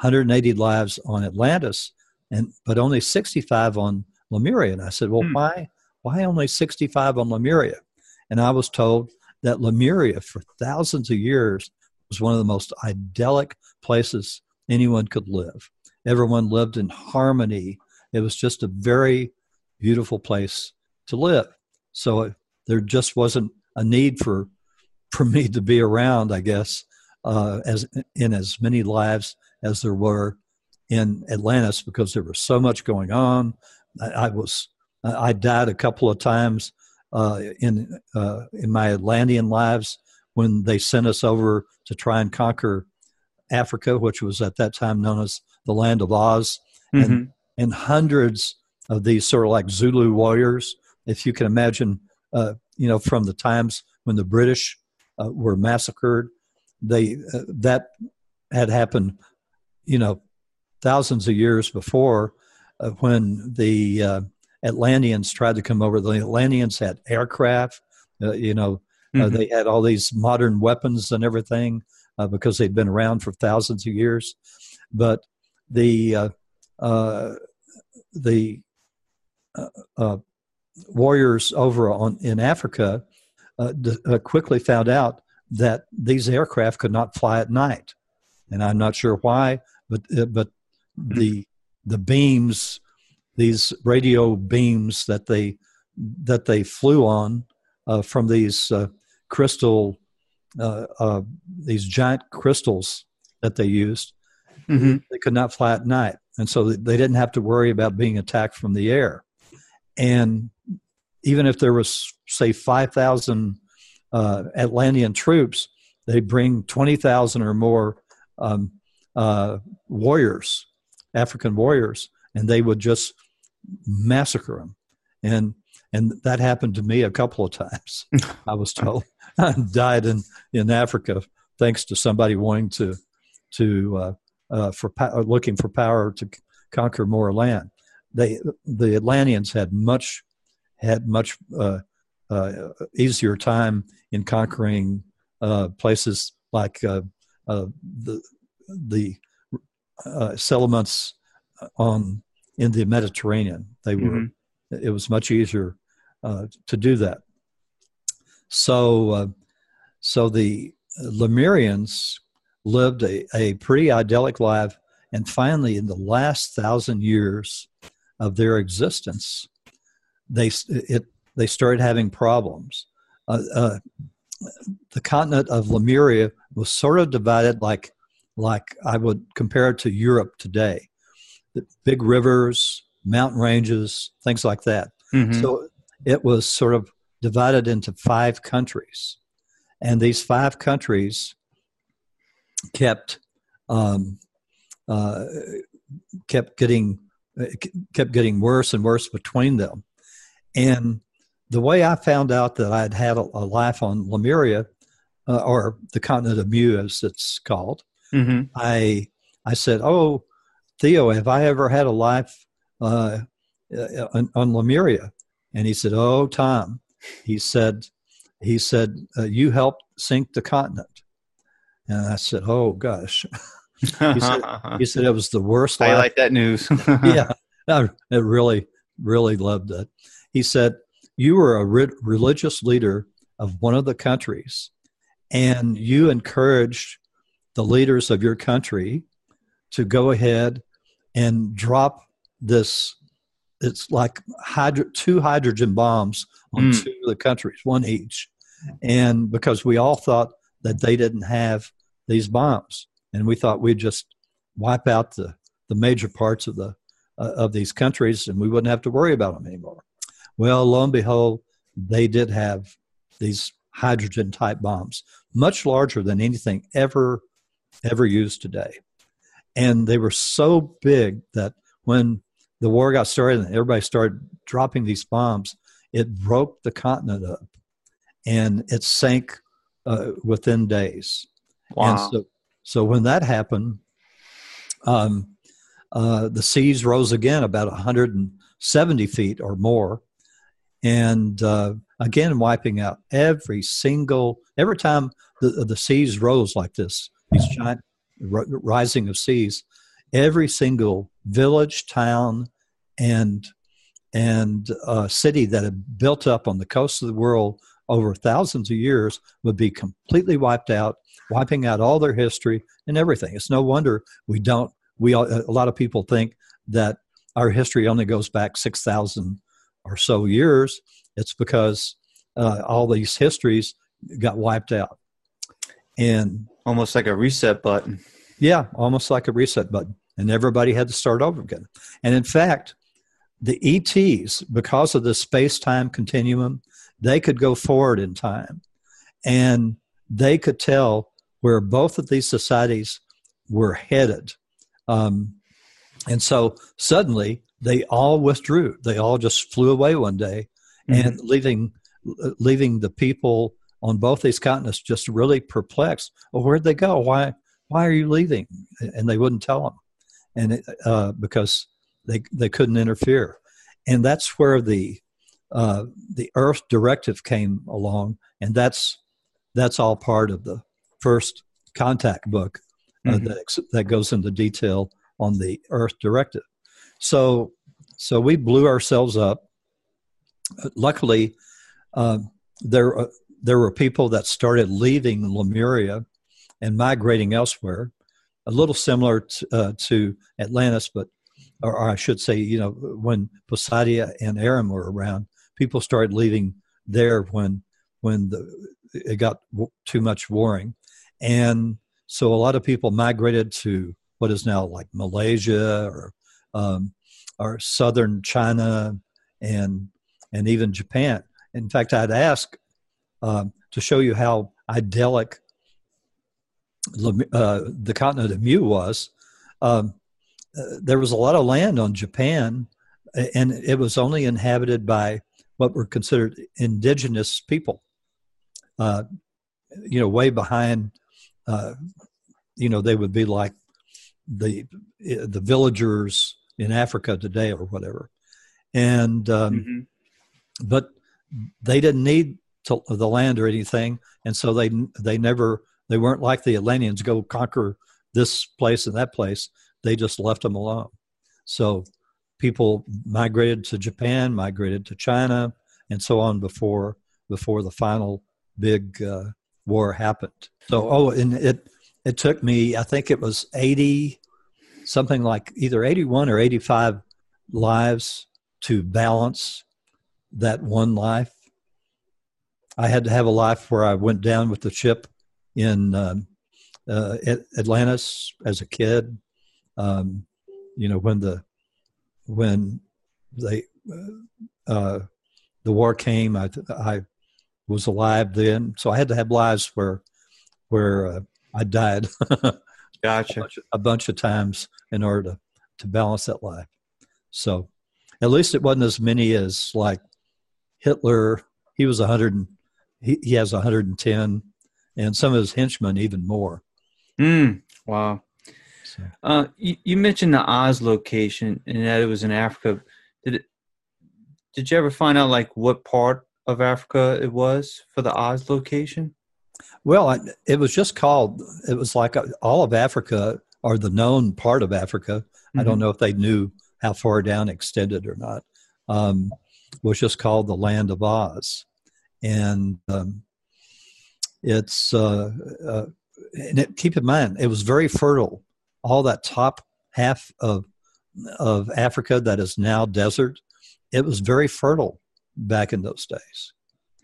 180 lives on Atlantis, and but only 65 on Lemuria. And I said, well, hmm. why why only 65 on Lemuria? And I was told that Lemuria, for thousands of years, was one of the most idyllic places anyone could live. Everyone lived in harmony. It was just a very beautiful place to live. So it, there just wasn't a need for for me to be around, I guess, uh, as in as many lives as there were in Atlantis because there was so much going on. I, I was I died a couple of times uh, in uh, in my Atlantean lives when they sent us over to try and conquer Africa, which was at that time known as the land of Oz, mm-hmm. and and hundreds of these sort of like Zulu warriors, if you can imagine, uh, you know, from the times when the British uh, were massacred, they uh, that had happened you know, thousands of years before uh, when the uh, Atlanteans tried to come over. The Atlanteans had aircraft, uh, you know, mm-hmm. they had all these modern weapons and everything. uh, because they'd been around for thousands of years. But the uh, uh, the uh, uh, warriors over on in Africa d- quickly found out that these aircraft could not fly at night, and I'm not sure why, but but the the beams, these radio beams that they that they flew on uh, from these uh, crystal, uh, uh these giant crystals that they used. Mm-hmm. They could not fly at night, and so they didn't have to worry about being attacked from the air. And even if there was, say, five thousand uh, Atlantean troops, they bring twenty thousand or more um, uh, warriors, African warriors, and they would just massacre them. And and that happened to me a couple of times. I was told I died in in Africa thanks to somebody wanting to to uh, uh, for uh, looking for power to conquer more land. They the Atlanteans had much had much uh, uh easier time in conquering uh, places like uh, the the settlements on in the Mediterranean. They were mm-hmm. It was much easier uh, to do that. So, uh, so the Lemurians lived a, a pretty idyllic life, and finally, in the last thousand years of their existence, they it they started having problems. Uh, uh, the continent of Lemuria was sort of divided like like I would compare it to Europe today. The big rivers, mountain ranges, things like that. Mm-hmm. So it was sort of divided into five countries. And these five countries kept um, uh, kept getting kept getting worse and worse between them. And the way I found out that I'd had a, a life on Lemuria, uh, or the continent of Mu, as it's called, mm-hmm. I I said, "Oh, Theo, have I ever had a life uh, uh on, on Lemuria?" And he said, "Oh, Tom," he said, "He said uh, you helped sink the continent." And I said, "Oh gosh." he, said, he said it was the worst. I like that news. yeah, I, I really, really loved it. He said, "You were a re- religious leader of one of the countries, and you encouraged the leaders of your country to go ahead and drop this it's like hydro, two hydrogen bombs on mm. two of the countries, one each. And because we all thought that they didn't have these bombs, and we thought we'd just wipe out the, the major parts of the uh, of these countries, and we wouldn't have to worry about them anymore. Well, lo and behold, they did have these hydrogen type bombs, much larger than anything ever ever used today, and they were so big that when the war got started and everybody started dropping these bombs, it broke the continent up and it sank uh, within days. Wow. And so, so when that happened, um, uh, the seas rose again about 170 feet or more, and uh, again wiping out every single every time the the seas rose like this, these giant r- rising of seas, every single village, town, and and a city that had built up on the coast of the world over thousands of years would be completely wiped out, wiping out all their history and everything. It's no wonder we don't. We a lot of people think that our history only goes back six thousand or so years. It's because uh, all these histories got wiped out, and almost like a reset button. Yeah, almost like a reset button. And everybody had to start over again. And in fact, the ETs, because of the space time continuum, they could go forward in time and they could tell where both of these societies were headed. Um, and so suddenly they all withdrew. They all just flew away one day mm-hmm. and leaving, leaving the people on both these continents just really perplexed. Well, where'd they go? Why, why are you leaving? And they wouldn't tell them. And it, uh, because they, they couldn't interfere. And that's where the, uh, the Earth directive came along. And that's, that's all part of the first contact book uh, Mhm. that that goes into detail on the Earth Directive. So so we blew ourselves up. Uh, Luckily, um, there uh, there were people that started leaving Lemuria and migrating elsewhere, a little similar to, uh, to Atlantis, but or, or I should say, you know, when Poseidon and Aram were around, people started leaving there when when the, it got w- too much warring, and so a lot of people migrated to what is now like Malaysia or um, or southern China and and even Japan. In fact, I'd ask um, to show you how idyllic uh, the continent of Mu was. Um, uh, there was a lot of land on Japan, and it was only inhabited by what were considered indigenous people. Uh, you know, way behind. Uh, you know, they would be like the the villagers in Africa today or whatever, and um, Mhm. but they didn't need to, the land or anything, and so they they never they weren't like the Atlanteans go conquer this place and that place. They just left them alone. So people migrated to Japan, migrated to China, and so on before before the final big uh, war happened. So oh, and it it took me I think it was eighty something like either eighty one or eighty five lives to balance that one life. I had to have a life where I went down with the ship in um, uh, At- Atlantis as a kid. Um, you know when the when they uh, uh, the war came, I I was alive then, so I had to have lives where where uh, I died a, Gotcha. bunch, a bunch of times in order to, to balance that life. So at least it wasn't as many as like Hitler. He was 100. And, he, he has 110, and some of his henchmen even more. Mm, wow. So, Uh, you, you mentioned the Oz location and that it was in Africa. Did it? Did you ever find out like what part of Africa it was for the Oz location? well, I, it was just called. It was like uh, all of Africa or the known part of Africa. I don't know if they knew how far down extended or not. Um, was just called the Land of Oz, and um, it's uh, uh, and it, keep in mind it was very fertile. All that top half of of Africa that is now desert, it was very fertile back in those days.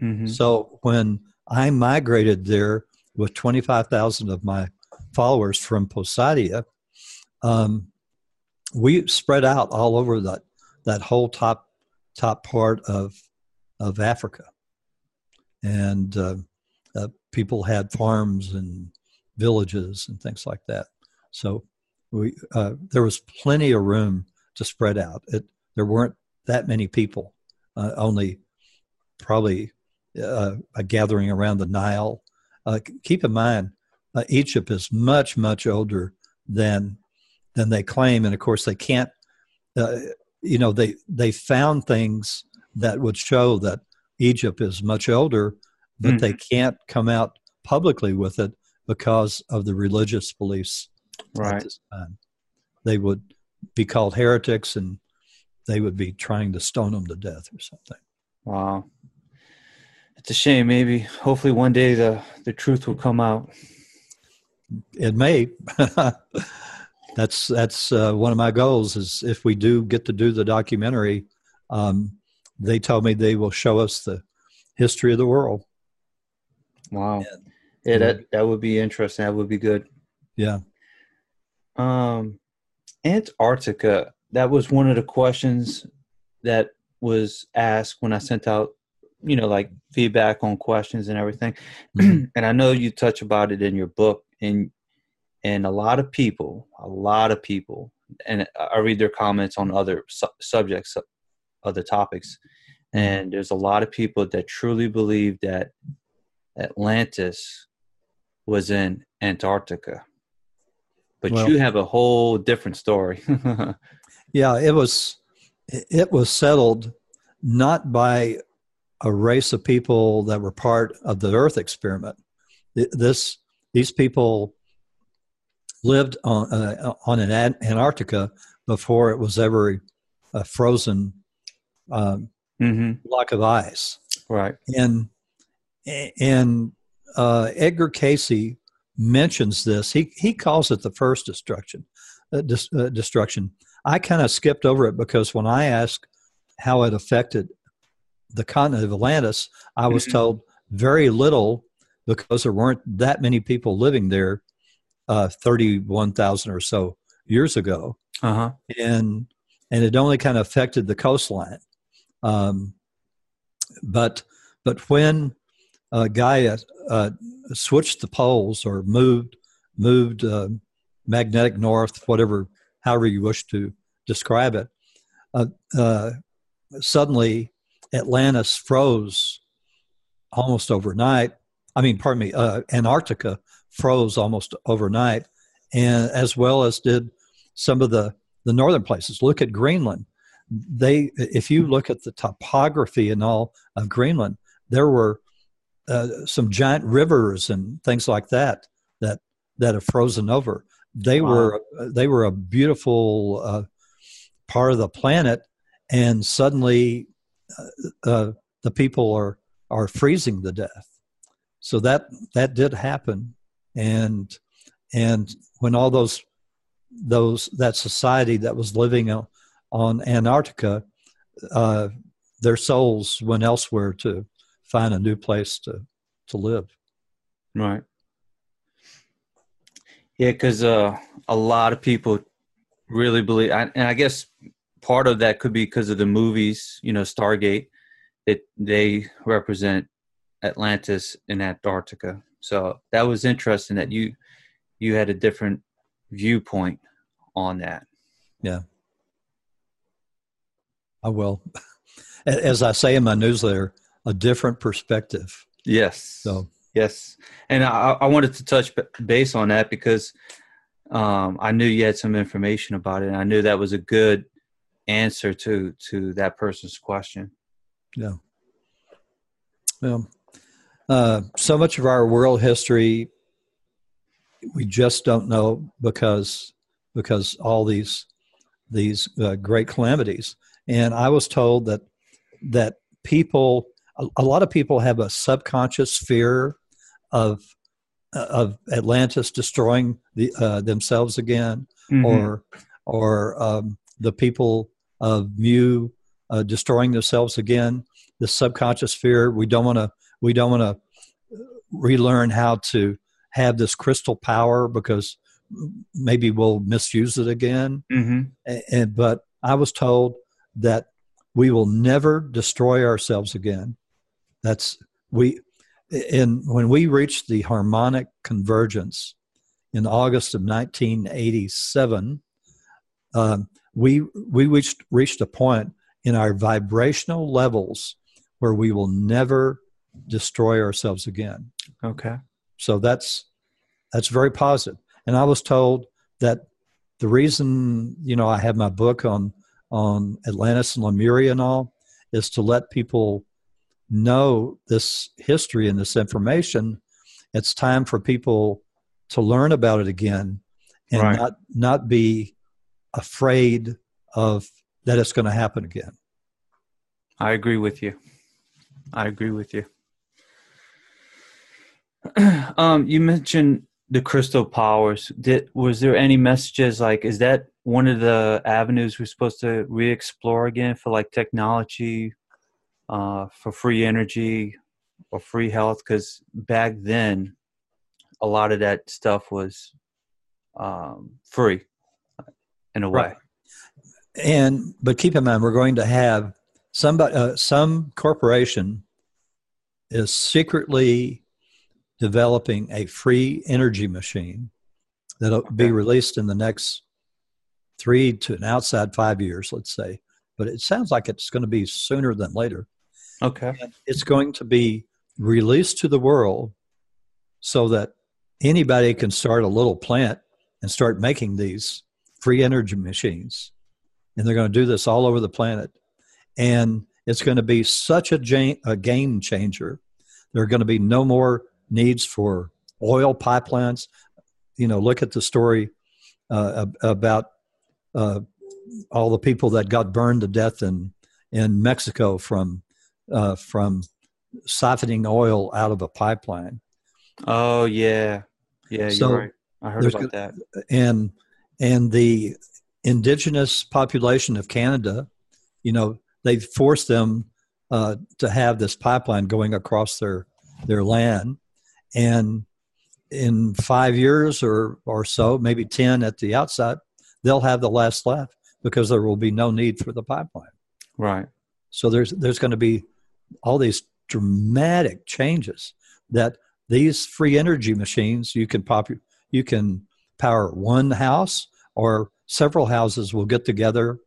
Mhm. So when I migrated there with 25,000 of my followers from Poseidia, um, we spread out all over that, that whole top, top part of, of Africa. And uh, people had farms and villages and things like that. So we, uh, there was plenty of room to spread out. It, there weren't that many people, uh, only probably uh, a gathering around the Nile. Uh, keep in mind, uh, Egypt is much much older than than they claim, and of course they can't. Uh, you know, they they found things that would show that Egypt is much older, but they can't come out publicly with it because of the religious beliefs Right. They would be called heretics, and they would be trying to stone them to death or something. Wow. It's a shame. Maybe, hopefully, one day the the truth will come out. It may. that's that's uh, one of my goals. Is if we do get to do the documentary, um, they told me they will show us the history of the world. Wow. Yeah, that that would be interesting. That would be good. Yeah. Um, Antarctica. That was one of the questions that was asked when I sent out, you know, like feedback on questions and everything. Mhm. and I know you touch about it in your book, and and a lot of people, a lot of people, and I read their comments on other su- subjects, other topics, and there's a lot of people that truly believe that Atlantis was in Antarctica. But Well- you have a whole different story. Yeah, it was it was settled not by a race of people that were part of the Earth experiment. This these people lived on uh, on an Antarctica before it was ever a frozen um, Mm-hmm. block of ice. Right. And and uh, Edgar Cayce mentions this. He he calls it the first destruction. Uh, dis, uh, destruction. I kind of skipped over it because when I asked how it affected the continent of Atlantis, I was Mhm. told very little because there weren't that many people living there uh, 31,000 or so years ago Uh huh. and and it only kind of affected the coastline. Um, but but when uh, Gaia uh, switched the poles or moved moved uh, magnetic north, whatever, however you wish to describe it, uh, uh, suddenly Atlantis froze almost overnight. I mean, pardon me, uh, Antarctica froze almost overnight, and as well as did some of the the northern places. Look at Greenland. They, if you look at the topography and all of Greenland, there were uh, some giant rivers and things like that that that have frozen over. They Wow. were they were a beautiful uh, part of the planet, and suddenly uh, uh, the people are are freezing to death. So that that did happen, and and when all those those that society that was living on, on Antarctica, uh, their souls went elsewhere to find a new place to to live. Right. Yeah, because uh, a lot of people really believe, I- and I guess part of that could be because of the movies, you know, Stargate, that they represent Atlantis and Antarctica. So that was interesting that you you had a different viewpoint on that. Yeah. I will, as I say in my newsletter, a different perspective. Yes. So Yes, and I, I wanted to touch base on that because um, I knew you had some information about it, and I knew that was a good answer to to that person's question. yeah, well, uh, so much of our world history we just don't know because because all these these uh, great calamities. And I was told that that people, a, a lot of people have a subconscious fear of of Atlantis destroying the, uh, themselves again, Mhm. or or um, the people of Mu uh, destroying themselves again. The subconscious fear. We don't want to. We don't want to relearn how to have this crystal power because maybe we'll misuse it again. Mhm. A- And but I was told that we will never destroy ourselves again. That's we. In when we reached the harmonic convergence in August of 1987, um, we we reached reached a point in our vibrational levels where we will never destroy ourselves again. Okay. So that's that's very positive. And I was told that the reason you know I have my book on on Atlantis and Lemuria and all is to let people know this history and this information. It's time for people to learn about it again and Right. not not be afraid of that it's going to happen again. I agree with you. I agree with you. um, you mentioned the crystal powers. Did was there any messages like is that one of the avenues we're supposed to re-explore again for like technology, uh, for free energy or free health? Because back then, a lot of that stuff was um, free in a way. Right. And but keep in mind, we're going to have somebody, uh, some corporation is secretly developing a free energy machine that'll be released in the next three to an outside five years, let's say. But it sounds like it's going to be sooner than later. Okay. And it's going to be released to the world so that anybody can start a little plant and start making these free energy machines. And they're going to do this all over the planet. And it's going to be such a, a game changer. There are going to be no more needs for oil pipelines. you know, look at the story uh, about uh, all the people that got burned to death in in Mexico from uh, from siphoning oil out of a pipeline. Oh yeah, yeah, so you're right. I heard about that. And and the indigenous population of Canada, you know, they forced them uh, to have this pipeline going across their their land, and in five years or or so, maybe ten at the outside, they'll have the last left because there will be no need for the pipeline. Right. So there's there's going to be all these dramatic changes that these free energy machines you can pop you can power one house or several houses will get together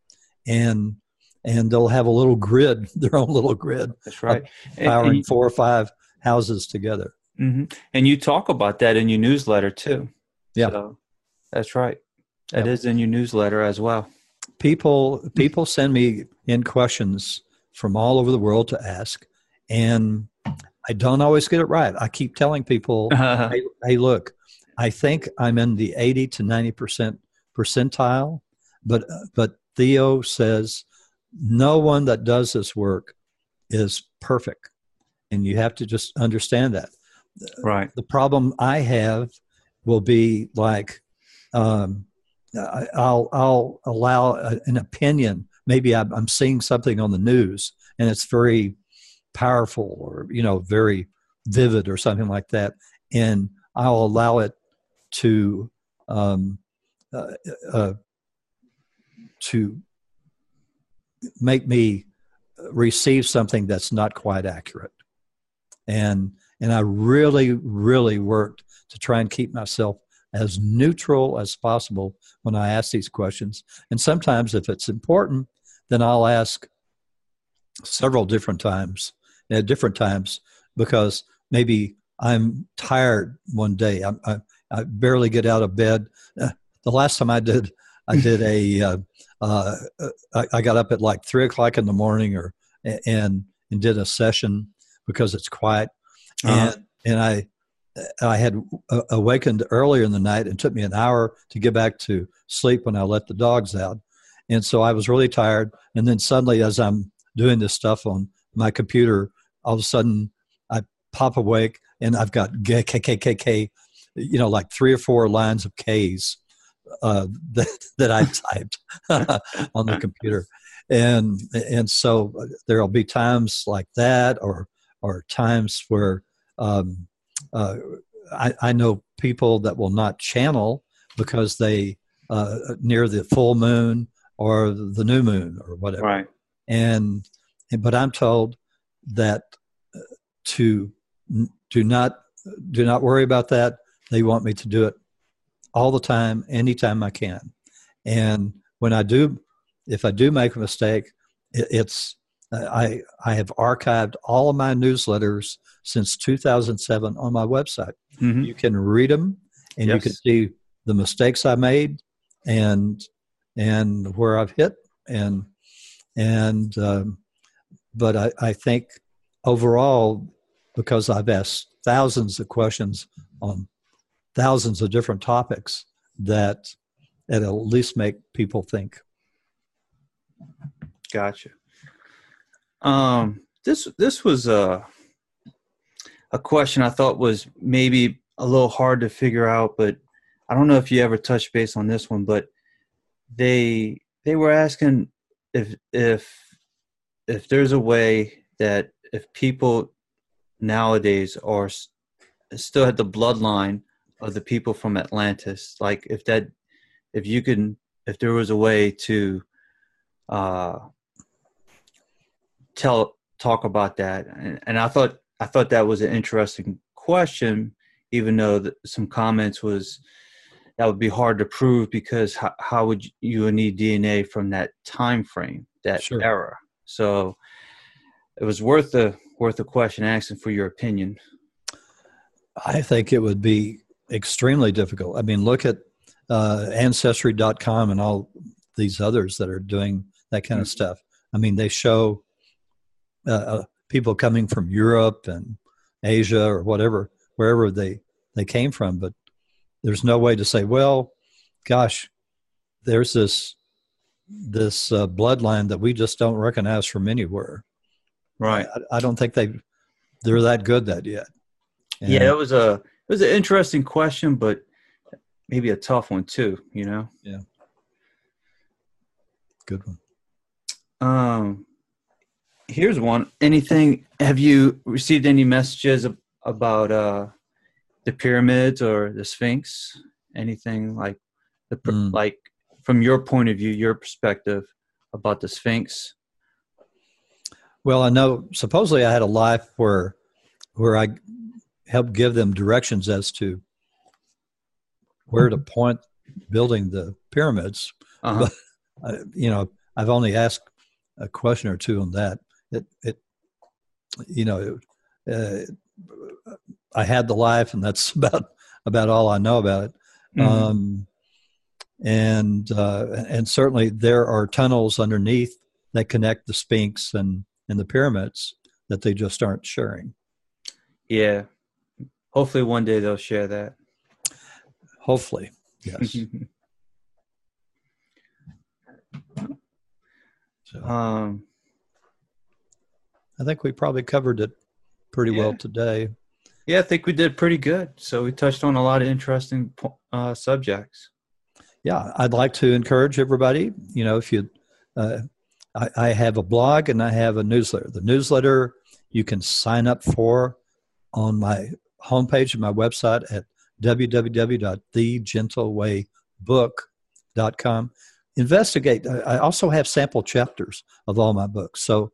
and and they'll have a little grid their own little grid that's right. powering and, and, four or five houses together. Mm-hmm. and you talk about that in your newsletter too. Yeah. So that's right. That is in your newsletter as well. People people send me in questions from all over the world to ask and I don't always get it right. I keep telling people, hey, hey, look, I think I'm in the 80 to 90 percent percentile, but but Theo says no one that does this work is perfect, and you have to just understand that. Right. The problem I have will be like um, I'll I'll allow an opinion. Maybe I'm seeing something on the news, and it's very powerful or you know very vivid or something like that. And i'll allow it to um, uh, uh, to make me receive something that's not quite accurate. And and i really really worked to try and keep myself as neutral as possible when i ask these questions. And sometimes if it's important then i'll ask several different times at different times because maybe I'm tired one day. I, I, I barely get out of bed. Uh, the last time I did, I did a. Uh, uh, I, I got up at like three o'clock in the morning, or and and did a session because it's quiet, uh-huh. and and I I had awakened earlier in the night and took me an hour to get back to sleep when I let the dogs out. And so I was really tired. And then suddenly, as I'm doing this stuff on my computer, all of a sudden I pop awake and I've got K K K K you know, like three or four lines of K's uh, that that I typed on the computer, and and so there'll be times like that, or or times where um, uh, I, I know people that will not channel because they uh, near the full moon or the new moon or whatever, right? And but I'm told that uh, to do not do not worry about that. They want me to do it all the time, anytime I can. And when I do, if I do make a mistake, it, it's I I have archived all of my newsletters since 2007 on my website. Mm-hmm. You can read them, and yes. you can see the mistakes I made, and and where I've hit, and and um, but I, I think overall, because I've asked thousands of questions on thousands of different topics, that it at least make people think. Gotcha. Um, this this was a a question I thought was maybe a little hard to figure out, but I don't know if you ever touched base on this one, but they they were asking if if if there's a way that if people nowadays are still had the bloodline of the people from Atlantis, like if that, if you can, if there was a way to uh, tell talk about that, and, and I thought I thought that was an interesting question, even though the, some comments was that would be hard to prove because how, how would you need DNA from that time frame, that sure. era? So it was worth the worth a question asking for your opinion. I think it would be extremely difficult. I mean, look at uh, Ancestry.com and all these others that are doing that kind of mm-hmm. stuff. I mean, they show uh, uh, people coming from Europe and Asia or whatever, wherever they, they came from. But there's no way to say, well, gosh, there's this this uh, bloodline that we just don't recognize from anywhere. Right. I, I don't think they they're that good that yet. And yeah, it was a it was an interesting question, but maybe a tough one too. You know. Yeah. Good one. Um, here's one. Anything? Have you received any messages about uh the pyramids or the Sphinx? Anything like the Mm. like from your point of view, your perspective about the Sphinx? Well, I know supposedly I had a life where where I helped give them directions as to where to point building the pyramids. Uh-huh. I, you know, I've only asked a question or two on that. It, it you know, uh, I had the life, and that's about about all I know about it. Mhm. Um, and uh, and certainly there are tunnels underneath that connect the Sphinx and and the pyramids that they just aren't sharing. yeah. Hopefully, one day they'll share that. Hopefully, yes. So um, I think we probably covered it pretty well today. Yeah, I think we did pretty good. So we touched on a lot of interesting uh, subjects. yeah, I'd like to encourage everybody. You know, if you, uh, I, I have a blog and I have a newsletter. The newsletter you can sign up for on my homepage of my website at www.thegentleWaybook.com. Investigate. I also have sample chapters of all my books. So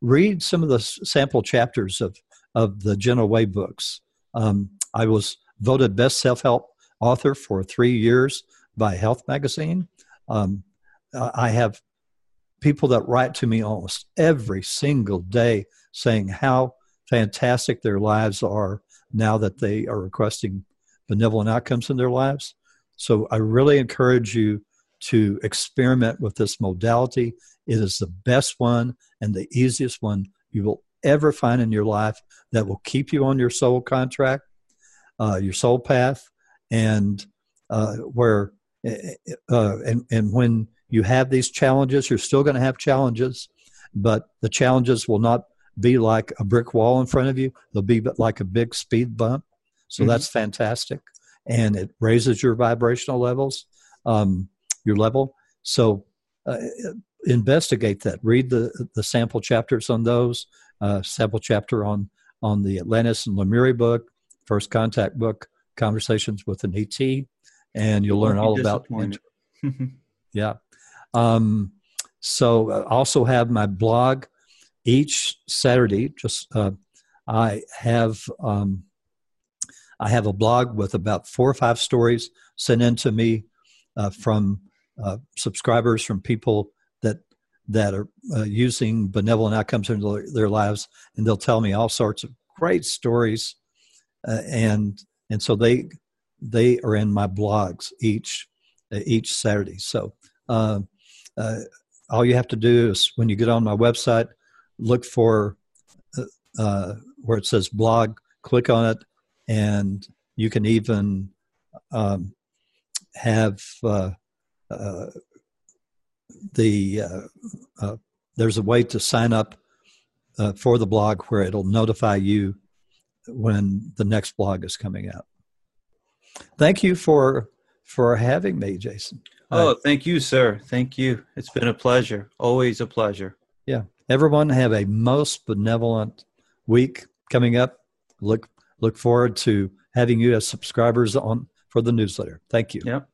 read some of the sample chapters of, of the Gentle Way books. Um, I was voted best self help author for three years by Health Magazine. Um, I have people that write to me almost every single day saying how fantastic their lives are now that they are requesting benevolent outcomes in their lives. So I really encourage you to experiment with this modality. It is the best one and the easiest one you will ever find in your life that will keep you on your soul contract, uh, your soul path, and uh, where uh, and and when you have these challenges, you're still going to have challenges, but the challenges will not be like a brick wall in front of you. They'll be like a big speed bump. So Mhm. that's fantastic, and it raises your vibrational levels, um, your level. So uh, investigate that. Read the the sample chapters on those. Uh, sample chapter on on the Atlantis and Lemuria book, First Contact book, Conversations with an ET, and you'll learn all about disappointed. yeah. Um, so I also have my blog each Saturday. Just uh, I have um, I have a blog with about four or five stories sent in to me uh, from uh, subscribers from people that that are uh, using benevolent outcomes in their, lives, and they'll tell me all sorts of great stories, uh, and and so they they are in my blogs each uh, each Saturday. So uh, uh, all you have to do is when you get on my website, look for uh, where it says blog, click on it, and you can even um, have uh, uh, the uh, uh, there's a way to sign up uh, for the blog where it'll notify you when the next blog is coming out. Thank you for for having me, Jason. oh, thank you, sir. Thank you. It's been a pleasure. Always a pleasure. Yeah. Everyone have a most benevolent week coming up. Look look forward to having you as subscribers on for the newsletter. Thank you. Yep.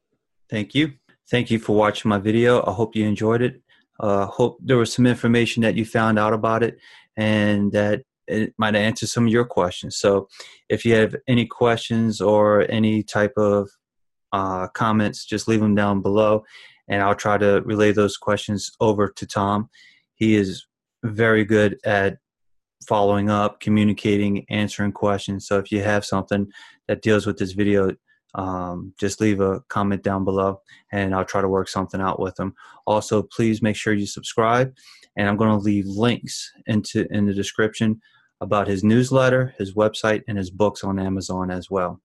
Thank you. Thank you for watching my video. I hope you enjoyed it. Uh, hope there was some information that you found out about it and that it might answer some of your questions. So if you have any questions or any type of uh, comments, just leave them down below and I'll try to relay those questions over to Tom. He is very good at following up, communicating, answering questions. So if you have something that deals with this video, um, just leave a comment down below and I'll try to work something out with them. Also, please make sure you subscribe and I'm going to leave links into in the description about his newsletter, his website, and his books on Amazon as well.